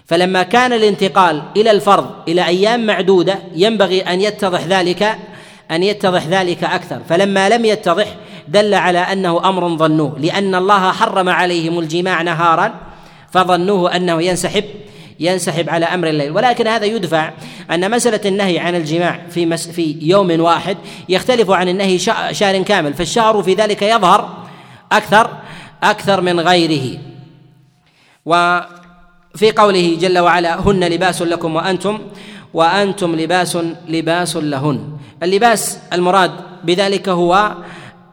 Speaker 1: فلما كان الانتقال إلى الفرض إلى أيام معدودة ينبغي أن يتضح ذلك أن يتضح ذلك أكثر. فلما لم يتضح دل على أنه أمر ظنوه لأن الله حرم عليهم الجماع نهارا فظنوه أنه ينسحب ينسحب على أمر الليل. ولكن هذا يدفع أن مسألة النهي عن الجماع في مس في يوم واحد يختلف عن النهي شهر كامل. فالشهر في ذلك يظهر أكثر أكثر من غيره. وفي قوله جل وعلا هن لباس لكم وأنتم وأنتم لباس لباس لهن. اللباس المراد بذلك هو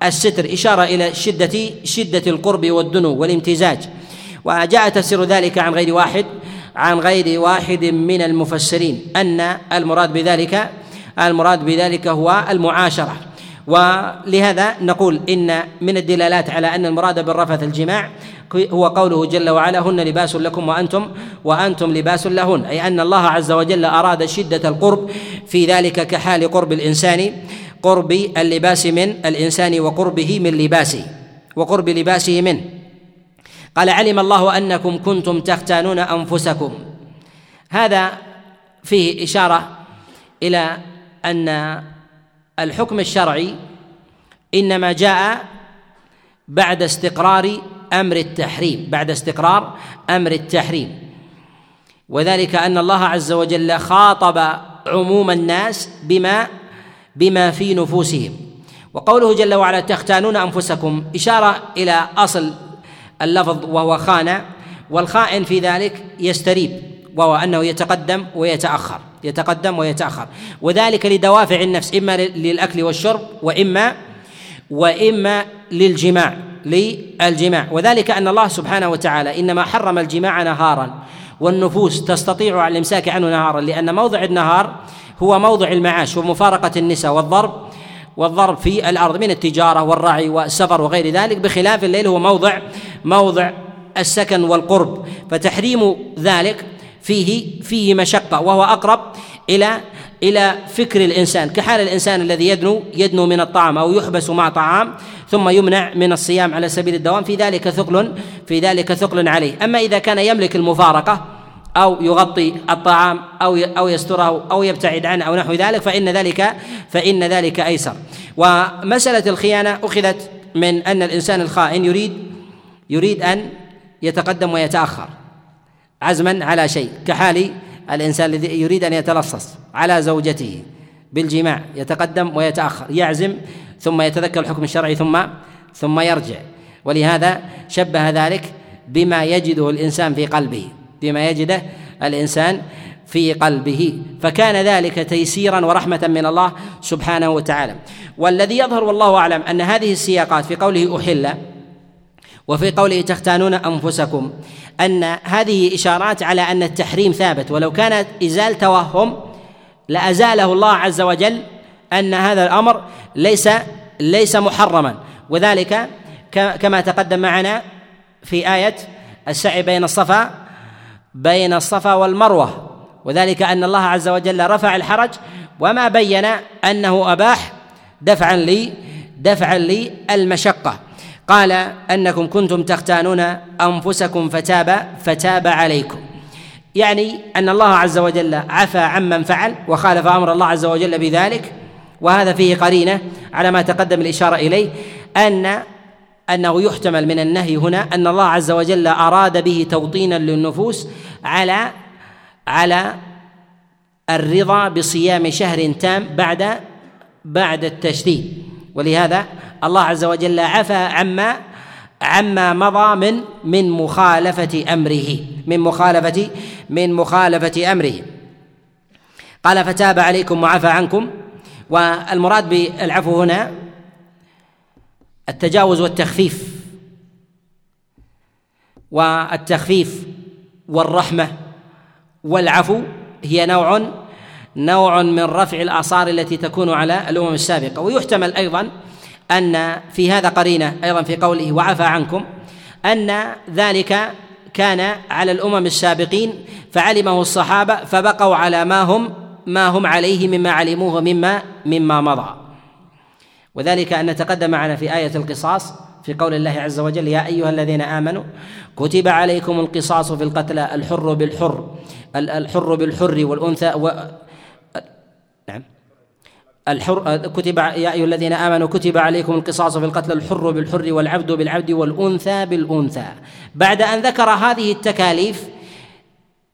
Speaker 1: الستر إشارة إلى شدة شدة القرب والدنو والامتزاج. وجاء تفسير ذلك عن غير واحد عن غير واحد من المفسرين أن المراد بذلك المراد بذلك هو المعاشرة. ولهذا نقول إن من الدلالات على أن المراد بالرفث الجماع هو قوله جل وعلا هن لباس لكم وأنتم وأنتم لباس لهن. أي أن الله عز وجل أراد شدة القرب في ذلك كحال قرب الإنسان قرب اللباس من الإنسان وقربه من لباسه وقرب لباسه منه قال علم الله أنكم كنتم تختانون أنفسكم. هذا فيه إشارة إلى أن الحكم الشرعي إنما جاء بعد استقرار أمر التحريم بعد استقرار أمر التحريم. وذلك أن الله عز وجل خاطب عموم الناس بما بما في نفوسهم. وقوله جل وعلا تختانون أنفسكم إشارة إلى أصل اللفظ وهو خان والخائن في ذلك يستريب وهو أنه يتقدم ويتأخر. يتقدم ويتأخر. وذلك لدوافع النفس إما للأكل والشرب واما وإما للجماع للجماع. وذلك أن الله سبحانه وتعالى إنما حرم الجماع نهارا والنفوس تستطيع الإمساك عنه نهارا لأن موضع النهار هو موضع المعاش ومفارقة النساء والضرب والضرب في الأرض من التجارة والرعي والسفر وغير ذلك بخلاف الليل هو موضع موضع السكن والقرب. فتحريم ذلك فيه فيه مشقة وهو أقرب إلى إلى فكر الإنسان كحال الإنسان الذي يدنو يدنو من الطعام أو يحبس مع طعام ثم يمنع من الصيام على سبيل الدوام في ذلك ثقل في ذلك ثقل عليه. أما إذا كان يملك المفارقة أو يغطي الطعام أو أو يستره أو يبتعد عنه أو نحو ذلك فإن ذلك فإن ذلك أيسر. ومسألة الخيانة أخذت من أن الإنسان الخائن يريد يريد أن يتقدم ويتأخر. عزما على شيء كحال الإنسان الذي يريد أن يتلصص على زوجته بالجماع يتقدم ويتأخر يعزم ثم يتذكر الحكم الشرعي ثم ثم يرجع. ولهذا شبه ذلك بما يجده الإنسان في قلبه بما يجده الإنسان في قلبه. فكان ذلك تيسيرا ورحمة من الله سبحانه وتعالى. والذي يظهر والله أعلم أن هذه السياقات في قوله أحل وفي قوله تختانون أنفسكم أن هذه إشارات على أن التحريم ثابت. ولو كانت إزال توهم لأزاله الله عز وجل أن هذا الأمر ليس ليس محرما. وذلك كما تقدم معنا في آية السعي بين الصفا بين الصفا والمروة. وذلك أن الله عز وجل رفع الحرج وما بين أنه أباح دفعا لي دفعا للمشقه قال أنكم كنتم تختانون أنفسكم فتاب فتاب عليكم. يعني أن الله عز وجل عفى عمن فعل وخالف أمر الله عز وجل بذلك. وهذا فيه قرينة على ما تقدم الإشارة إليه ان أنه يحتمل من النهي هنا أن الله عز وجل أراد به توطينا للنفوس على على الرضا بصيام شهر تام بعد بعد التشديد ولهذا الله عز وجل عفى عما عما مضى من من مخالفة أمره من مخالفة من مخالفة أمره. قال فتاب عليكم وعفى عنكم. والمراد بالعفو هنا التجاوز والتخفيف والتخفيف والرحمة والعفو هي نوع نوع من رفع الآثار التي تكون على الأمم السابقة. ويحتمل أيضا أن في هذا قرينة أيضا في قوله وعفى عنكم أن ذلك كان على الأمم السابقين فعلمه الصحابة فبقوا على ما هم ما هم عليه مما علموه مما مما مضى. وذلك أن تقدم معنا في آية القصاص في قول الله عز وجل يا أيها الذين آمنوا كتب عليكم القصاص في القتلى الحر بالحر الحر بالحر والأنثى و... نعم. الحر كتب يا أيها الذين آمنوا كتب عليكم القصاص في القتل الحر بالحر والعبد بالعبد والأنثى بالأنثى. بعد أن ذكر هذه التكاليف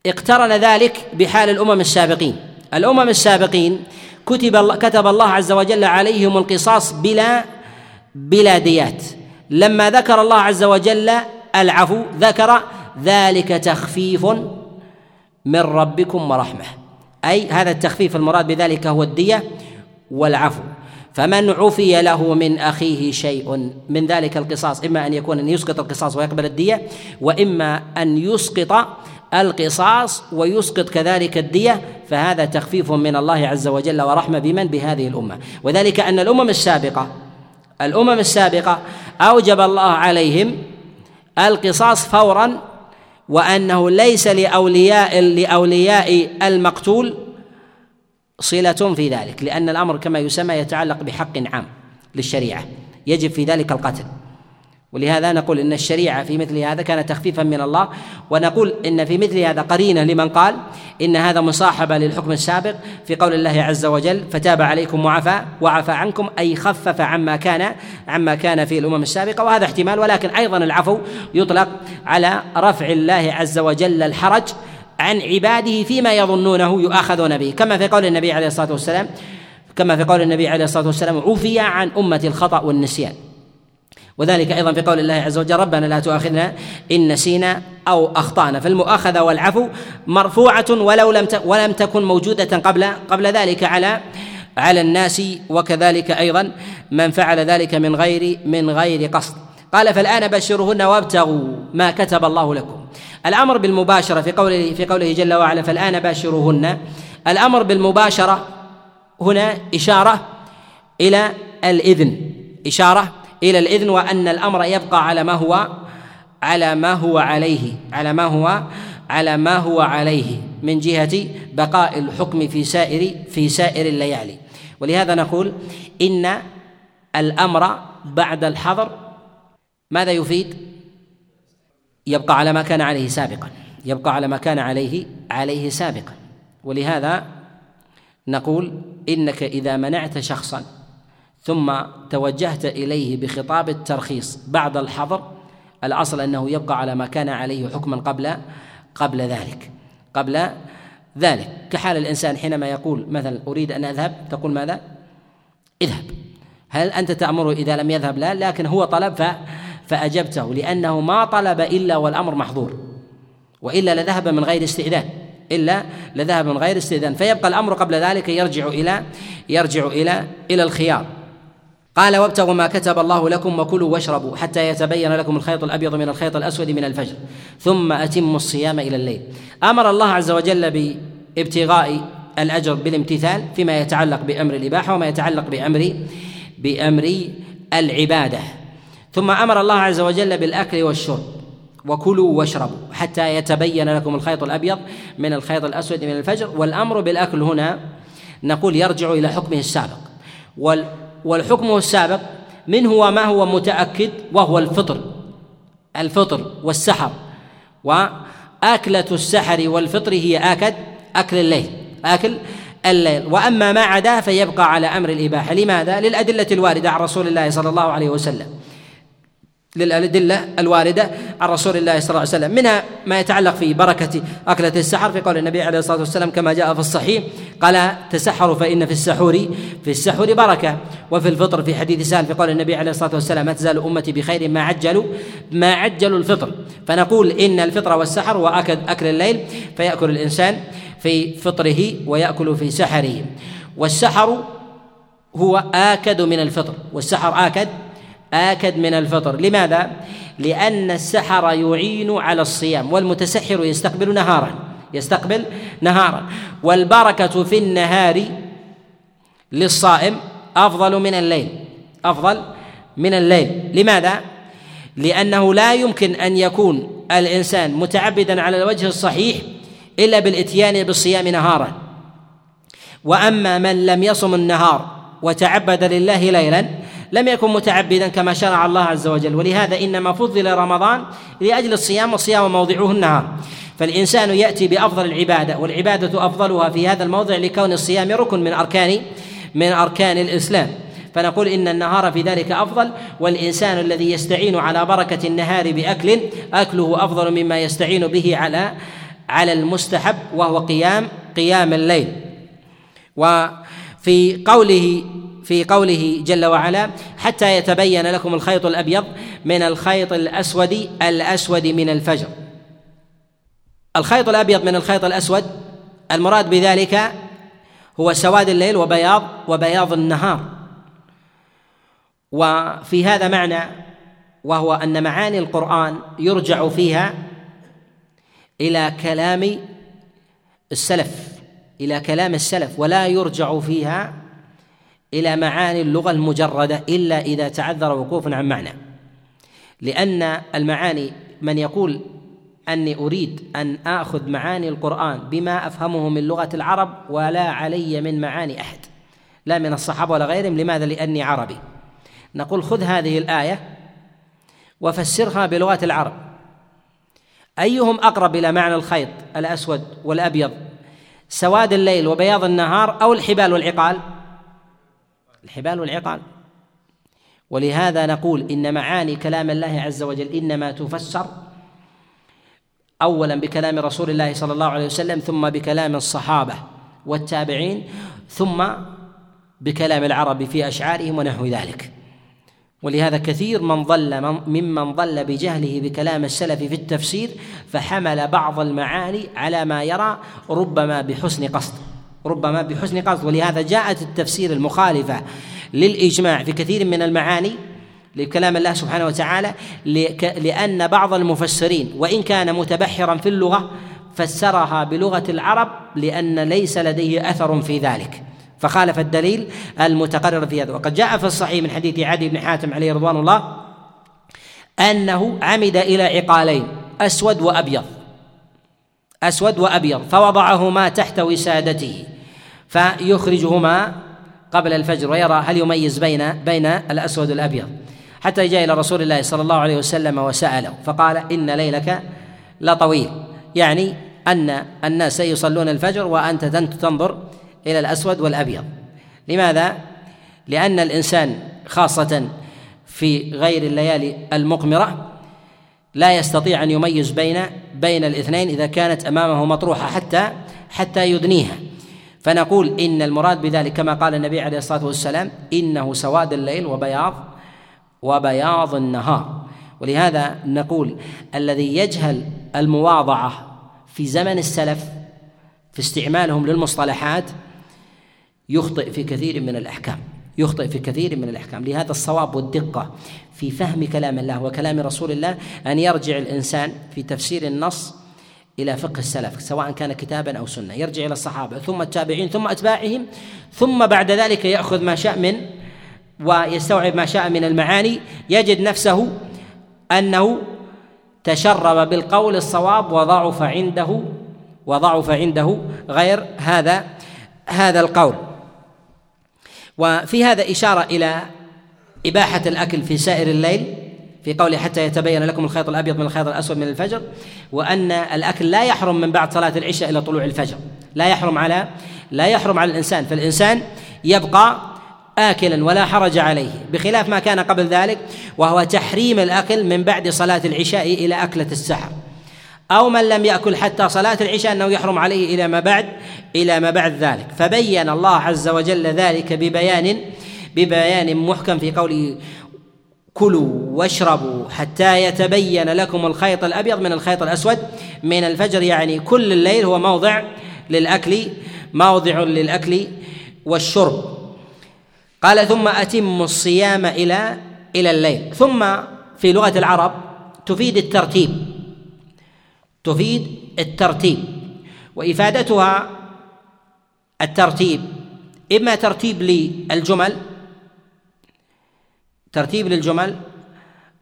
Speaker 1: اقترن ذلك بحال الأمم السابقين. الأمم السابقين كتب كتب الله عز وجل عليهم القصاص بلا بلا ديات لما ذكر الله عز وجل العفو ذكر ذلك تخفيف من ربكم ورحمة. أي هذا التخفيف المراد بذلك هو الدية والعفو. فمن عفي له من أخيه شيء. من ذلك القصاص إما أن يكون أن يسقط القصاص ويقبل الدية وإما أن يسقط القصاص ويسقط كذلك الدية. فهذا تخفيف من الله عز وجل ورحمة بمن؟ بهذه الأمة. وذلك أن الأمم السابقة الأمم السابقة أوجب الله عليهم القصاص فورا وأنه ليس لأولياء لأولياء المقتول صلة في ذلك لأن الأمر كما يسمى يتعلق بحق عام للشريعة يجب في ذلك القتل. ولهذا نقول إن الشريعة في مثل هذا كان تخفيفا من الله ونقول إن في مثل هذا قرينة لمن قال إن هذا مصاحبة للحكم السابق في قول الله عز وجل فتاب عليكم وعفى وعفى عنكم أي خفف عما كان عما كان في الأمم السابقة. وهذا احتمال ولكن أيضا العفو يطلق على رفع الله عز وجل الحرج عن عباده فيما يظنونه يؤاخذون به. كما في قول النبي عليه الصلاة والسلام كما في قول النبي عليه الصلاة والسلام عفي عن أمة الخطأ والنسيان. وذلك أيضا في قول الله عز وجل ربنا لا تؤاخذنا إن نسينا أو أخطأنا. فالمؤاخذة والعفو مرفوعة ولو لم ولم تكن موجودة قبل قبل ذلك على على الناس وكذلك أيضا من فعل ذلك من غير من غير قصد. قال فالآن بشرهن وابتغوا ما كتب الله لكم. الأمر بالمباشرة في قوله في قوله جل وعلا فالآن باشروهن الأمر بالمباشرة هنا إشارة إلى الإذن إشارة إلى الإذن وأن الأمر يبقى على ما هو على ما هو عليه على ما هو على ما هو عليه من جهة بقاء الحكم في سائر في سائر الليالي. ولهذا نقول إن الأمر بعد الحظر ماذا يفيد؟ يبقى على ما كان عليه سابقا. يبقى على ما كان عليه عليه سابقا. ولهذا نقول إنك إذا منعت شخصا ثم توجهت إليه بخطاب الترخيص بعد الحظر الأصل أنه يبقى على ما كان عليه حكما قبل قبل ذلك. قبل ذلك. كحال الإنسان حينما يقول مثلا أريد أن أذهب تقول ماذا؟ اذهب. هل أنت تامره إذا لم يذهب؟ لا لكن هو طلب ف فأجبته لأنه ما طلب إلا والأمر محظور وإلا لذهب من غير استئذان إلا لذهب من غير استئذان فيبقى الأمر قبل ذلك يرجع إلى يرجع إلى إلى الخيار. قال وابتغوا ما كتب الله لكم وكلوا واشربوا حتى يتبين لكم الخيط الأبيض من الخيط الأسود من الفجر ثم أتموا الصيام إلى الليل. أمر الله عز وجل بابتغاء الأجر بالامتثال فيما يتعلق بأمر الإباحة وما يتعلق بأمر بأمر العبادة. ثم أمر الله عز وجل بالأكل والشرب. وكلوا واشربوا حتى يتبين لكم الخيط الأبيض من الخيط الأسود من الفجر. والأمر بالأكل هنا نقول يرجع إلى حكمه السابق. والحكم السابق منه وما هو متأكد؟ وهو الفطر. الفطر والسحر. وأكلة السحر والفطر هي آكد أكل الليل. أكل الليل. وأما ما عداه فيبقى على أمر الإباحة. لماذا؟ للأدلة الواردة عن رسول الله صلى الله عليه وسلم. للأدلة الواردة عن رسول الله صلى الله عليه وسلم منها ما يتعلق في بركة أكلة السحر في قول النبي عليه الصلاة والسلام كما جاء في الصحيح قال تسحروا فإن في السحور في السحور بركة وفي الفطر في حديث سهل في قول النبي عليه الصلاة والسلام ما تزال أمتي بخير ما عجلوا ما عجلوا الفطر فنقول إن الفطر والسحر وأكل أكل الليل فيأكل الإنسان في فطره ويأكل في سحره والسحر هو آكد من الفطر والسحر آكد آكد من الفطر لماذا؟ لأن السحر يعين على الصيام والمتسحر يستقبل نهارا يستقبل نهارا والبركة في النهار للصائم أفضل من الليل أفضل من الليل لماذا؟ لأنه لا يمكن أن يكون الإنسان متعبدا على الوجه الصحيح إلا بالإتيان بالصيام نهارا وأما من لم يصم النهار وتعبد لله ليلا لم يكن متعبدا كما شرع الله عز وجل. ولهذا إنما فضل رمضان لأجل الصيام والصيام موضعه النهار. فالإنسان يأتي بأفضل العبادة والعبادة أفضلها في هذا الموضع لكون الصيام ركن من أركان من أركان الإسلام. فنقول إن النهار في ذلك أفضل والإنسان الذي يستعين على بركة النهار بأكل أكله أفضل مما يستعين به على على المستحب وهو قيام قيام الليل. وفي قوله في قوله جل وعلا حتى يتبين لكم الخيط الأبيض من الخيط الأسود الأسود من الفجر. الخيط الأبيض من الخيط الأسود المراد بذلك هو سواد الليل وبياض وبياض النهار. وفي هذا معنى وهو أن معاني القرآن يرجع فيها إلى كلام السلف إلى كلام السلف ولا يرجع فيها إلى معاني اللغة المجردة إلا إذا تعذر وقوف عن معنى. لأن المعاني من يقول أني أريد أن آخذ معاني القرآن بما أفهمه من لغة العرب ولا علي من معاني أحد. لا من الصحابة ولا غيرهم. لماذا؟ لأني عربي. نقول خذ هذه الآية وفسرها بلغة العرب. أيهم أقرب إلى معنى الخيط؟ الأسود والأبيض. سواد الليل وبياض النهار أو الحبال والعقال؟ الحبال والعقال. ولهذا نقول إن معاني كلام الله عز وجل إنما تفسر اولا بكلام رسول الله صلى الله عليه وسلم ثم بكلام الصحابة والتابعين ثم بكلام العرب في أشعارهم ونحو ذلك. ولهذا كثير من ضل ممن ضل بجهله بكلام السلف في التفسير فحمل بعض المعاني على ما يرى ربما بحسن قصد. ربما بحسن قصد. ولهذا جاءت التفسير المخالفة للإجماع في كثير من المعاني لكلام الله سبحانه وتعالى لأن بعض المفسرين وإن كان متبحرا في اللغة فسرها بلغة العرب لأن ليس لديه أثر في ذلك. فخالف الدليل المتقرر في هذا. وقد جاء في الصحيح من حديث عدي بن حاتم عليه رضوان الله أنه عمد إلى عقالين أسود وأبيض. أسود وأبيض فوضعهما تحت وسادته. فيخرجهما قبل الفجر ويرى هل يميز بين بين الأسود والأبيض. حتى جاء إلى رسول الله صلى الله عليه وسلم وسأله فقال إن ليلك لطويل. يعني أن الناس سيصلون الفجر وأنت تنظر إلى الأسود والأبيض. لماذا؟ لأن الإنسان خاصة في غير الليالي المقمرة لا يستطيع أن يميز بين بين الاثنين إذا كانت أمامه مطروحة حتى حتى يدنيها. فنقول إن المراد بذلك كما قال النبي عليه الصلاة والسلام إنه سواد الليل وبياض وبياض النهار. ولهذا نقول الذي يجهل المواضعة في زمن السلف في استعمالهم للمصطلحات يخطئ في كثير من الأحكام يخطئ في كثير من الأحكام. لهذا الصواب والدقة في فهم كلام الله وكلام رسول الله أن يرجع الإنسان في تفسير النص إلى فقه السلف سواء كان كتابا أو سنة. يرجع إلى الصحابة ثم التابعين ثم أتباعهم ثم بعد ذلك يأخذ ما شاء من ويستوعب ما شاء من المعاني يجد نفسه أنه تشرب بالقول الصواب وضعف عنده وضعف عنده غير هذا هذا القول. وفي هذا إشارة إلى إباحة الأكل في سائر الليل في قوله حتى يتبين لكم الخيط الأبيض من الخيط الأسود من الفجر وأن الأكل لا يحرم من بعد صلاة العشاء إلى طلوع الفجر. لا يحرم على لا يحرم على الإنسان فالإنسان يبقى آكلا ولا حرج عليه بخلاف ما كان قبل ذلك وهو تحريم الأكل من بعد صلاة العشاء إلى أكلة السحر. أو من لم يأكل حتى صلاة العشاء أنه يحرم عليه إلى ما بعد إلى ما بعد ذلك. فبين الله عز وجل ذلك ببيان ببيان محكم في قوله كلوا واشربوا حتى يتبين لكم الخيط الأبيض من الخيط الأسود من الفجر. يعني كل الليل هو موضع للأكل موضع للأكل والشرب. قال ثم أتموا الصيام إلى إلى الليل. ثم في لغة العرب تفيد الترتيب تفيد الترتيب. وإفادتها الترتيب إما ترتيب للجمل ترتيب للجمل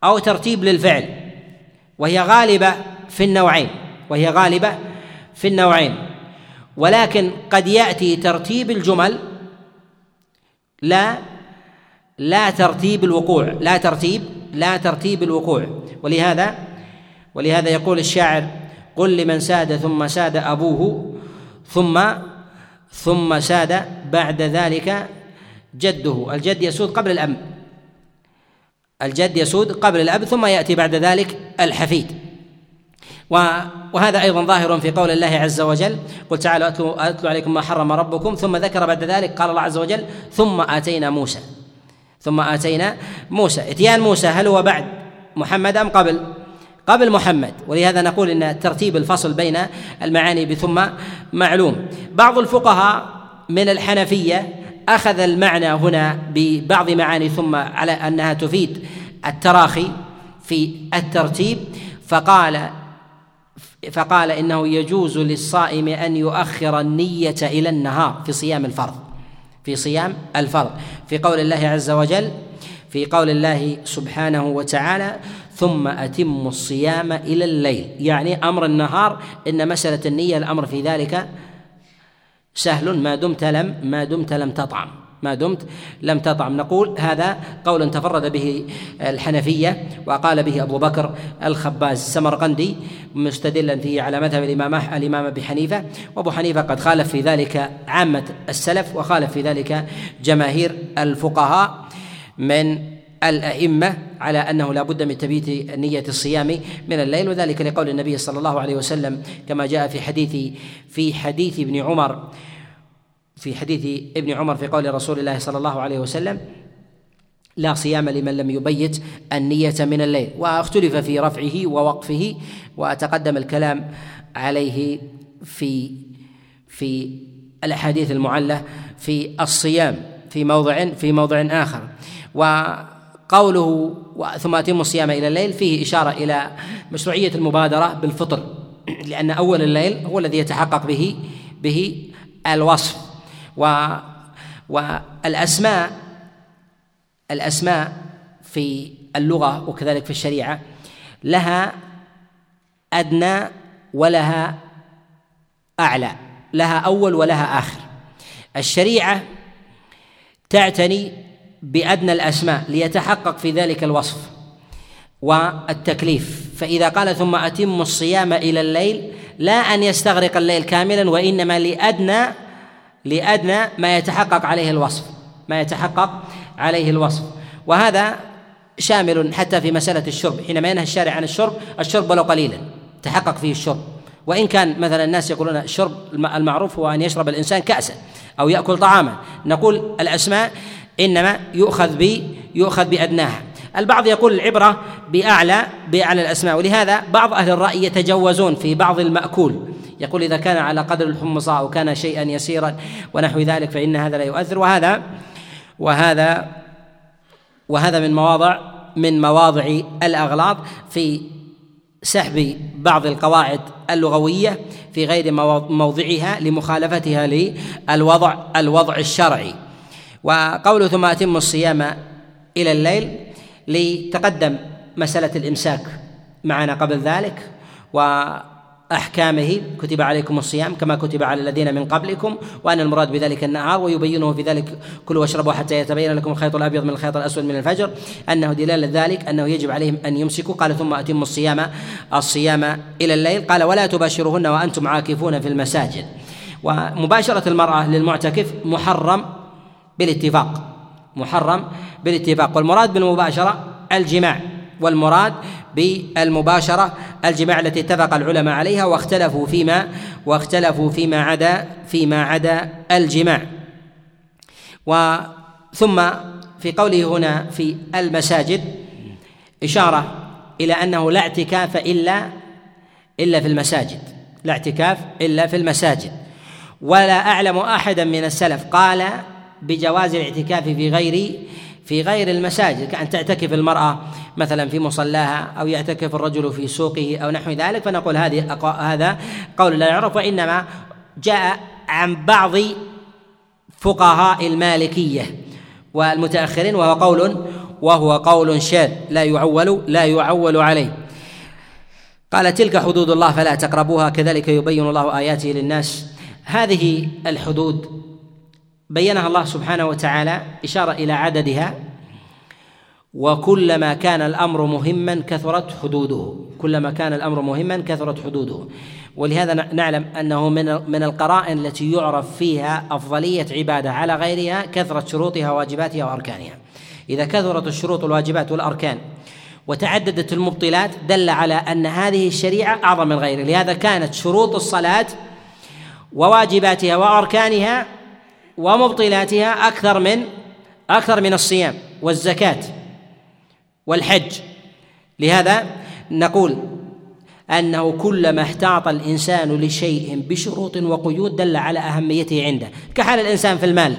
Speaker 1: أو ترتيب للفعل وهي غالبة في النوعين وهي غالبة في النوعين. ولكن قد يأتي ترتيب الجمل لا لا ترتيب الوقوع لا ترتيب لا ترتيب الوقوع. ولهذا ولهذا يقول الشاعر قل لمن ساد ثم ساد أبوه ثم ثم ساد بعد ذلك جده. الجد يسود قبل الأب الجد يسود قبل الأب ثم يأتي بعد ذلك الحفيد. وهذا أيضا ظاهر في قول الله عز وجل قل تعالوا أتلو, أتلو عليكم ما حرم ربكم ثم ذكر بعد ذلك قال الله عز وجل ثم آتينا موسى. ثم آتينا موسى. إتيان موسى هل هو بعد محمد أم قبل؟ قبل محمد. ولهذا نقول إن ترتيب الفصل بين المعاني بثم معلوم. بعض الفقهاء من الحنفية أخذ المعنى هنا ببعض معاني ثم على أنها تفيد التراخي في الترتيب. فقال فقال إنه يجوز للصائم أن يؤخر النية إلى النهار في صيام الفرض في صيام الفرض. في قول الله عز وجل في قول الله سبحانه وتعالى ثم أتموا الصيام إلى الليل. يعني أمر النهار إن مسألة النية الأمر في ذلك سهل ما دمت لم ما دمت لم تطعم. ما دمت لم تطعم. نقول هذا قول تفرد به الحنفية وقال به أبو بكر الخباز. السمرقندي مستدلا فيه على مذهب الإمام الإمام أبي حنيفة. وأبو حنيفة قد خالف في ذلك عامة السلف وخالف في ذلك جماهير الفقهاء من الأئمة على أنه لا بد من تبيت نية الصيام من الليل وذلك لقول النبي صلى الله عليه وسلم كما جاء في حديث في حديث ابن عمر في حديث ابن عمر في قول رسول الله صلى الله عليه وسلم لا صيام لمن لم يبيت النية من الليل. واختلف في رفعه ووقفه وتقدم الكلام عليه في في الأحاديث المعلة في الصيام في موضع في موضع آخر. و قوله ثم أتم الصيام إلى الليل فيه إشارة إلى مشروعية المبادرة بالفطر لأن أول الليل هو الذي يتحقق به به الوصف. و والأسماء الأسماء في اللغة وكذلك في الشريعة لها أدنى ولها أعلى لها أول ولها آخر. الشريعة تعتني بأدنى الأسماء ليتحقق في ذلك الوصف والتكليف. فإذا قال ثم أتم الصيام إلى الليل لا أن يستغرق الليل كاملا وإنما لأدنى لأدنى ما يتحقق عليه الوصف. ما يتحقق عليه الوصف. وهذا شامل حتى في مسألة الشرب. حينما ينهى الشارع عن الشرب الشرب ولو قليلا. تحقق فيه الشرب. وإن كان مثلا الناس يقولون الشرب المعروف هو أن يشرب الإنسان كأسا أو يأكل طعاما. نقول الأسماء إنما يؤخذ ب يؤخذ بأدناها. البعض يقول العبرة بأعلى بأعلى الأسماء ولهذا بعض أهل الرأي يتجوزون في بعض المأكول. يقول إذا كان على قدر الحمصاء أو كان شيئا يسيرا ونحو ذلك فإن هذا لا يؤثر. وهذا وهذا وهذا من مواضع من مواضع الأغلاط في سحب بعض القواعد اللغوية في غير موضعها لمخالفتها للوضع الوضع الشرعي. وقوله ثم أتم الصيام إلى الليل لتقدم مسألة الإمساك معنا قبل ذلك وأحكامه كتب عليكم الصيام كما كتب على الذين من قبلكم وأن المراد بذلك النهار ويبينه في ذلك كلوا واشربوا حتى يتبين لكم الخيط الأبيض من الخيط الأسود من الفجر أنه دلالة ذلك أنه يجب عليهم أن يمسكوا. قال ثم أتموا الصيام الصيام إلى الليل قال ولا تباشرهن وأنتم عاكفون في المساجد ومباشرة المرأة للمعتكف محرم بالاتفاق. محرم بالاتفاق. والمراد بالمباشرة الجماع. والمراد بالمباشرة الجماع التي اتفق العلماء عليها واختلفوا فيما واختلفوا فيما عدا فيما عدا الجماع. وثم في قوله هنا في المساجد إشارة إلى أنه لا اعتكاف إلا إلا في المساجد. لا اعتكاف إلا في المساجد. ولا أعلم أحدا من السلف قال بجواز الاعتكاف في غير في غير المساجد كأن تعتكف المرأة مثلا في مصلاها أو يعتكف الرجل في سوقه أو نحو ذلك فنقول هذه هذا قول لا يعرف وإنما جاء عن بعض فقهاء المالكية والمتأخرين وهو قول وهو قول شاذ لا يعول لا يعول عليه. قال تلك حدود الله فلا تقربوها كذلك يبين الله آياته للناس. هذه الحدود بينها الله سبحانه وتعالى إشارة إلى عددها. وكلما كان الأمر مهما كثرت حدوده. كلما كان الأمر مهما كثرت حدوده. ولهذا نعلم أنه من من القرائن التي يعرف فيها أفضلية عبادة على غيرها كثرة شروطها واجباتها وأركانها. إذا كثرت الشروط والواجبات والأركان وتعددت المبطلات دل على أن هذه الشريعة أعظم من غيرها. لهذا كانت شروط الصلاة وواجباتها وأركانها ومبطلاتها أكثر من أكثر من الصيام والزكاة والحج. لهذا نقول أنه كلما احتاط الإنسان لشيء بشروط وقيود دل على أهميته عنده. كحال الإنسان في المال.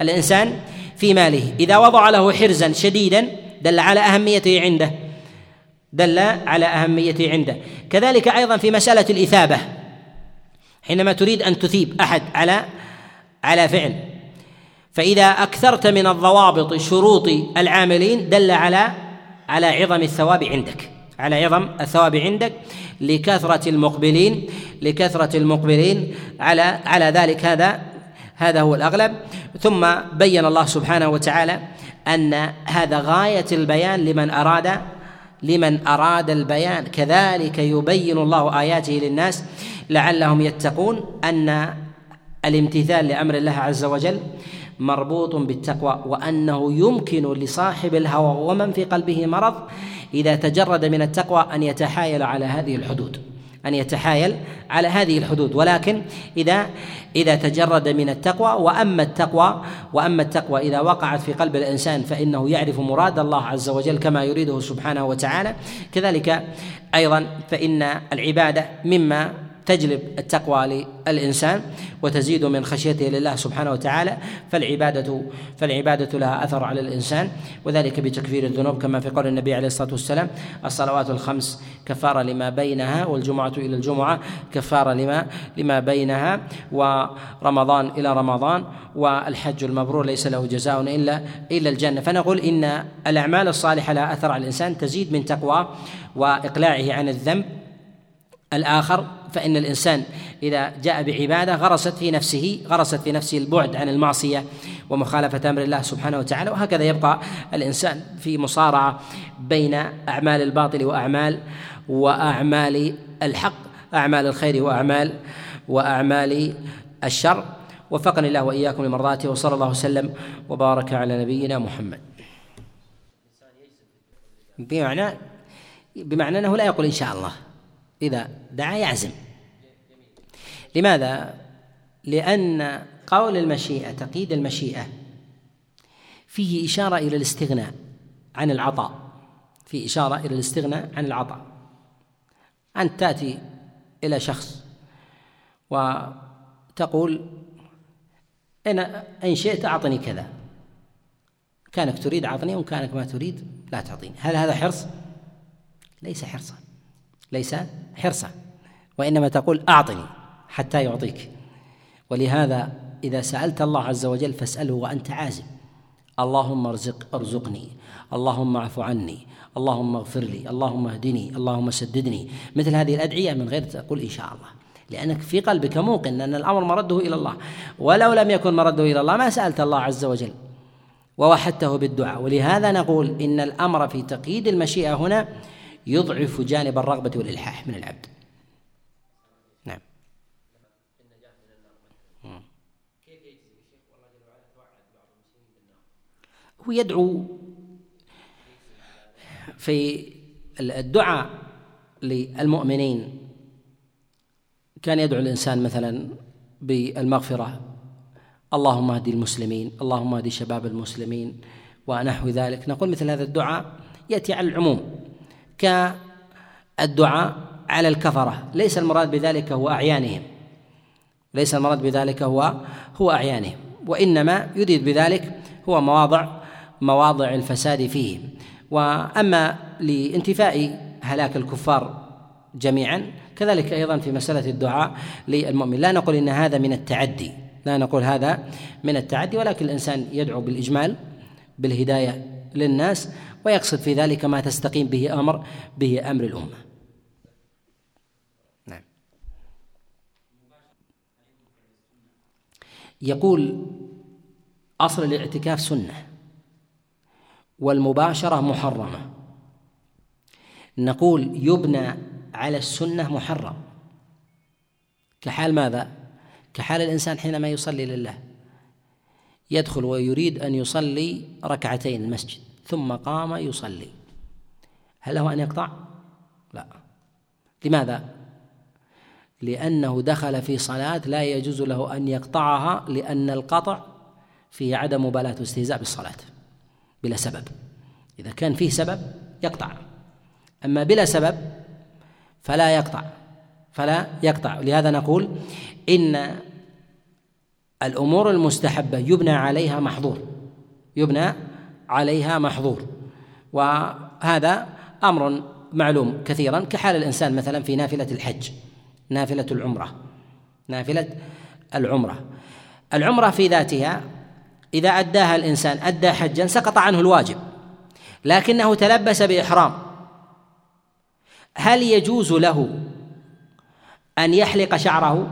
Speaker 1: الإنسان في ماله. إذا وضع له حرزا شديدا دل على أهميته عنده. دل على أهميته عنده. كذلك أيضا في مسألة الإثابة. حينما تريد أن تثيب أحد على على فعل. فإذا أكثرت من الضوابط شروط العاملين دل على على عظم الثواب عندك. على عظم الثواب عندك. لكثرة المقبلين لكثرة المقبلين على على ذلك هذا هذا هو الأغلب. ثم بين الله سبحانه وتعالى أن هذا غاية البيان لمن أراد لمن أراد البيان. كذلك يبين الله آياته للناس لعلهم يتقون أن الامتثال لأمر الله عز وجل مربوط بالتقوى وأنه يمكن لصاحب الهوى ومن في قلبه مرض إذا تجرد من التقوى أن يتحايل على هذه الحدود أن يتحايل على هذه الحدود. ولكن إذا إذا تجرد من التقوى وأما التقوى وأما التقوى إذا وقعت في قلب الإنسان فإنه يعرف مراد الله عز وجل كما يريده سبحانه وتعالى. كذلك أيضا فإن العبادة مما تجلب التقوى للإنسان وتزيد من خشيته لله سبحانه وتعالى فالعبادة فالعبادة لها أثر على الإنسان وذلك بتكفير الذنوب كما في قول النبي عليه الصلاة والسلام الصلوات الخمس كفارة لما بينها والجمعة إلى الجمعة كفارة لما لما بينها ورمضان إلى رمضان والحج المبرور ليس له جزاء إلا إلا الجنة. فنقول إن الأعمال الصالحة لها أثر على الإنسان تزيد من تقوى وإقلاعه عن الذنب الآخر فإن الإنسان إذا جاء بعبادة غرست في نفسه غرست في نفسه البعد عن المعصية ومخالفة أمر الله سبحانه وتعالى وهكذا يبقى الإنسان في مصارعة بين أعمال الباطل وأعمال وأعمال الحق أعمال الخير وأعمال وأعمال الشر. وفقني الله وإياكم لمرضاته وصلى الله وسلم وبارك على نبينا محمد. بمعنى بمعنى أنه لا يقول إن شاء الله. إذا دعا يعزم. لماذا؟ لأن قول المشيئة تقييد المشيئة فيه إشارة إلى الاستغناء عن العطاء. في إشارة إلى الاستغناء عن العطاء. أنت تأتي إلى شخص وتقول إن إن شئت أعطني كذا. كانك تريد أعطني وإن كانك ما تريد لا تعطيني. هل هذا حرص؟ ليس حرصا. ليس حرصا وإنما تقول أعطني حتى يعطيك. ولهذا إذا سألت الله عز وجل فاسأله وأنت عازم. اللهم ارزق ارزقني. اللهم اعف عني. اللهم اغفر لي. اللهم اهدني. اللهم سددني. مثل هذه الأدعية من غير تقول إن شاء الله. لأنك في قلبك موقن أن الأمر مرده إلى الله. ولو لم يكن مرده إلى الله ما سألت الله عز وجل. ووحدته بالدعاء. ولهذا نقول إن الأمر في تقييد المشيئة هنا يضعف جانب الرغبة والإلحاح من العبد. نعم. هو يدعو في الدعاء للمؤمنين. كان يدعو الإنسان مثلا بالمغفرة. اللهم اهدي المسلمين اللهم اهدي شباب المسلمين ونحو ذلك. نقول مثل هذا الدعاء يأتي على العموم. كالدعاء على الكفرة. ليس المراد بذلك هو أعيانهم. ليس المراد بذلك هو هو أعيانهم. وإنما يريد بذلك هو مواضع مواضع الفساد فيهم وأما لانتفاء هلاك الكفار جميعا كذلك أيضا في مسألة الدعاء للمؤمن. لا نقول إن هذا من التعدي. لا نقول هذا من التعدي ولكن الإنسان يدعو بالإجمال بالهداية للناس ويقصد في ذلك ما تستقيم به أمر به أمر الأمة. نعم. يقول أصل الاعتكاف سنة والمباشرة محرمة. نقول يبنى على السنة محرم. كحال ماذا؟ كحال الإنسان حينما يصلي لله. يدخل ويريد أن يصلي ركعتين المسجد. ثم قام يصلي. هل له أن يقطع؟ لا. لماذا؟ لأنه دخل في صلاة لا يجوز له أن يقطعها لأن القطع فيه عدم مبالاة واستهزاء بالصلاة بلا سبب. إذا كان فيه سبب يقطع. أما بلا سبب فلا يقطع. فلا يقطع. لهذا نقول إن الأمور المستحبة يبنى عليها محظور. يبنى عليها محظور. وهذا أمر معلوم كثيرا كحال الإنسان مثلا في نافلة الحج نافلة العمرة نافلة العمرة. العمرة في ذاتها إذا أداها الإنسان أدى حجا سقط عنه الواجب لكنه تلبس بإحرام. هل يجوز له أن يحلق شعره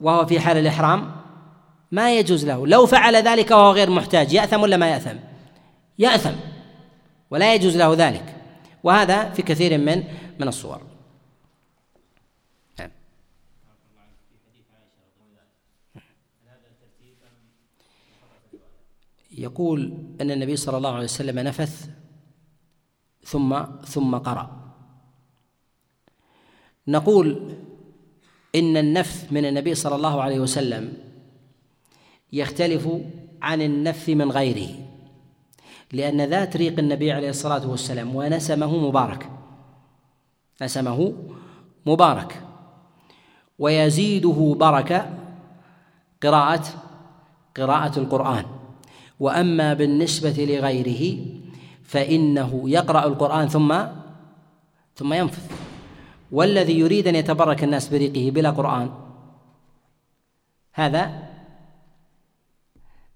Speaker 1: وهو في حال الإحرام؟ ما يجوز له. لو فعل ذلك وهو غير محتاج يأثم ولا ما يأثم؟ يأثم ولا يجوز له ذلك. وهذا في كثير من من الصور. نعم. يقول أن النبي صلى الله عليه وسلم نفث ثم ثم قرأ. نقول إن النفث من النبي صلى الله عليه وسلم يختلف عن النفث من غيره. لأن ذات ريق النبي عليه الصلاة والسلام ونسمه مبارك. نسمه مبارك. ويزيده بركة قراءة قراءة القرآن. وأما بالنسبة لغيره فإنه يقرأ القرآن ثم ثم ينفث. والذي يريد أن يتبرك الناس بريقه بلا قرآن هذا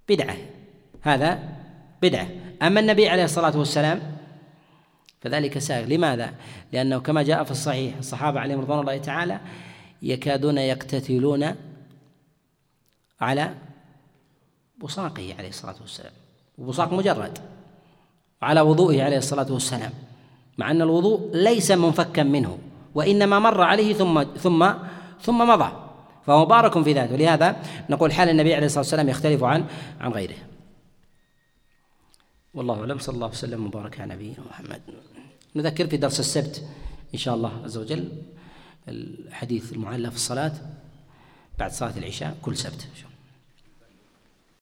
Speaker 1: بدعة. هذا بدعة. أما النبي عليه الصلاة والسلام فذلك سائغ. لماذا؟ لأنه كما جاء في الصحيح الصحابة عليهم رضوان الله تعالى يكادون يقتتلون على بصاقه عليه الصلاة والسلام. وبصاق مجرد وعلى وضوئه عليه الصلاة والسلام. مع أن الوضوء ليس منفكا منه وإنما مر عليه ثم ثم ثم مضى فهو مبارك في ذاته. ولهذا نقول حال النبي عليه الصلاة والسلام يختلف عن عن غيره. والله أعلم. صلى الله وسلم وبارك على نبينا محمد. نذكر في درس السبت إن شاء الله عز وجل الحديث المعلق في الصلاة بعد صلاة العشاء كل سبت.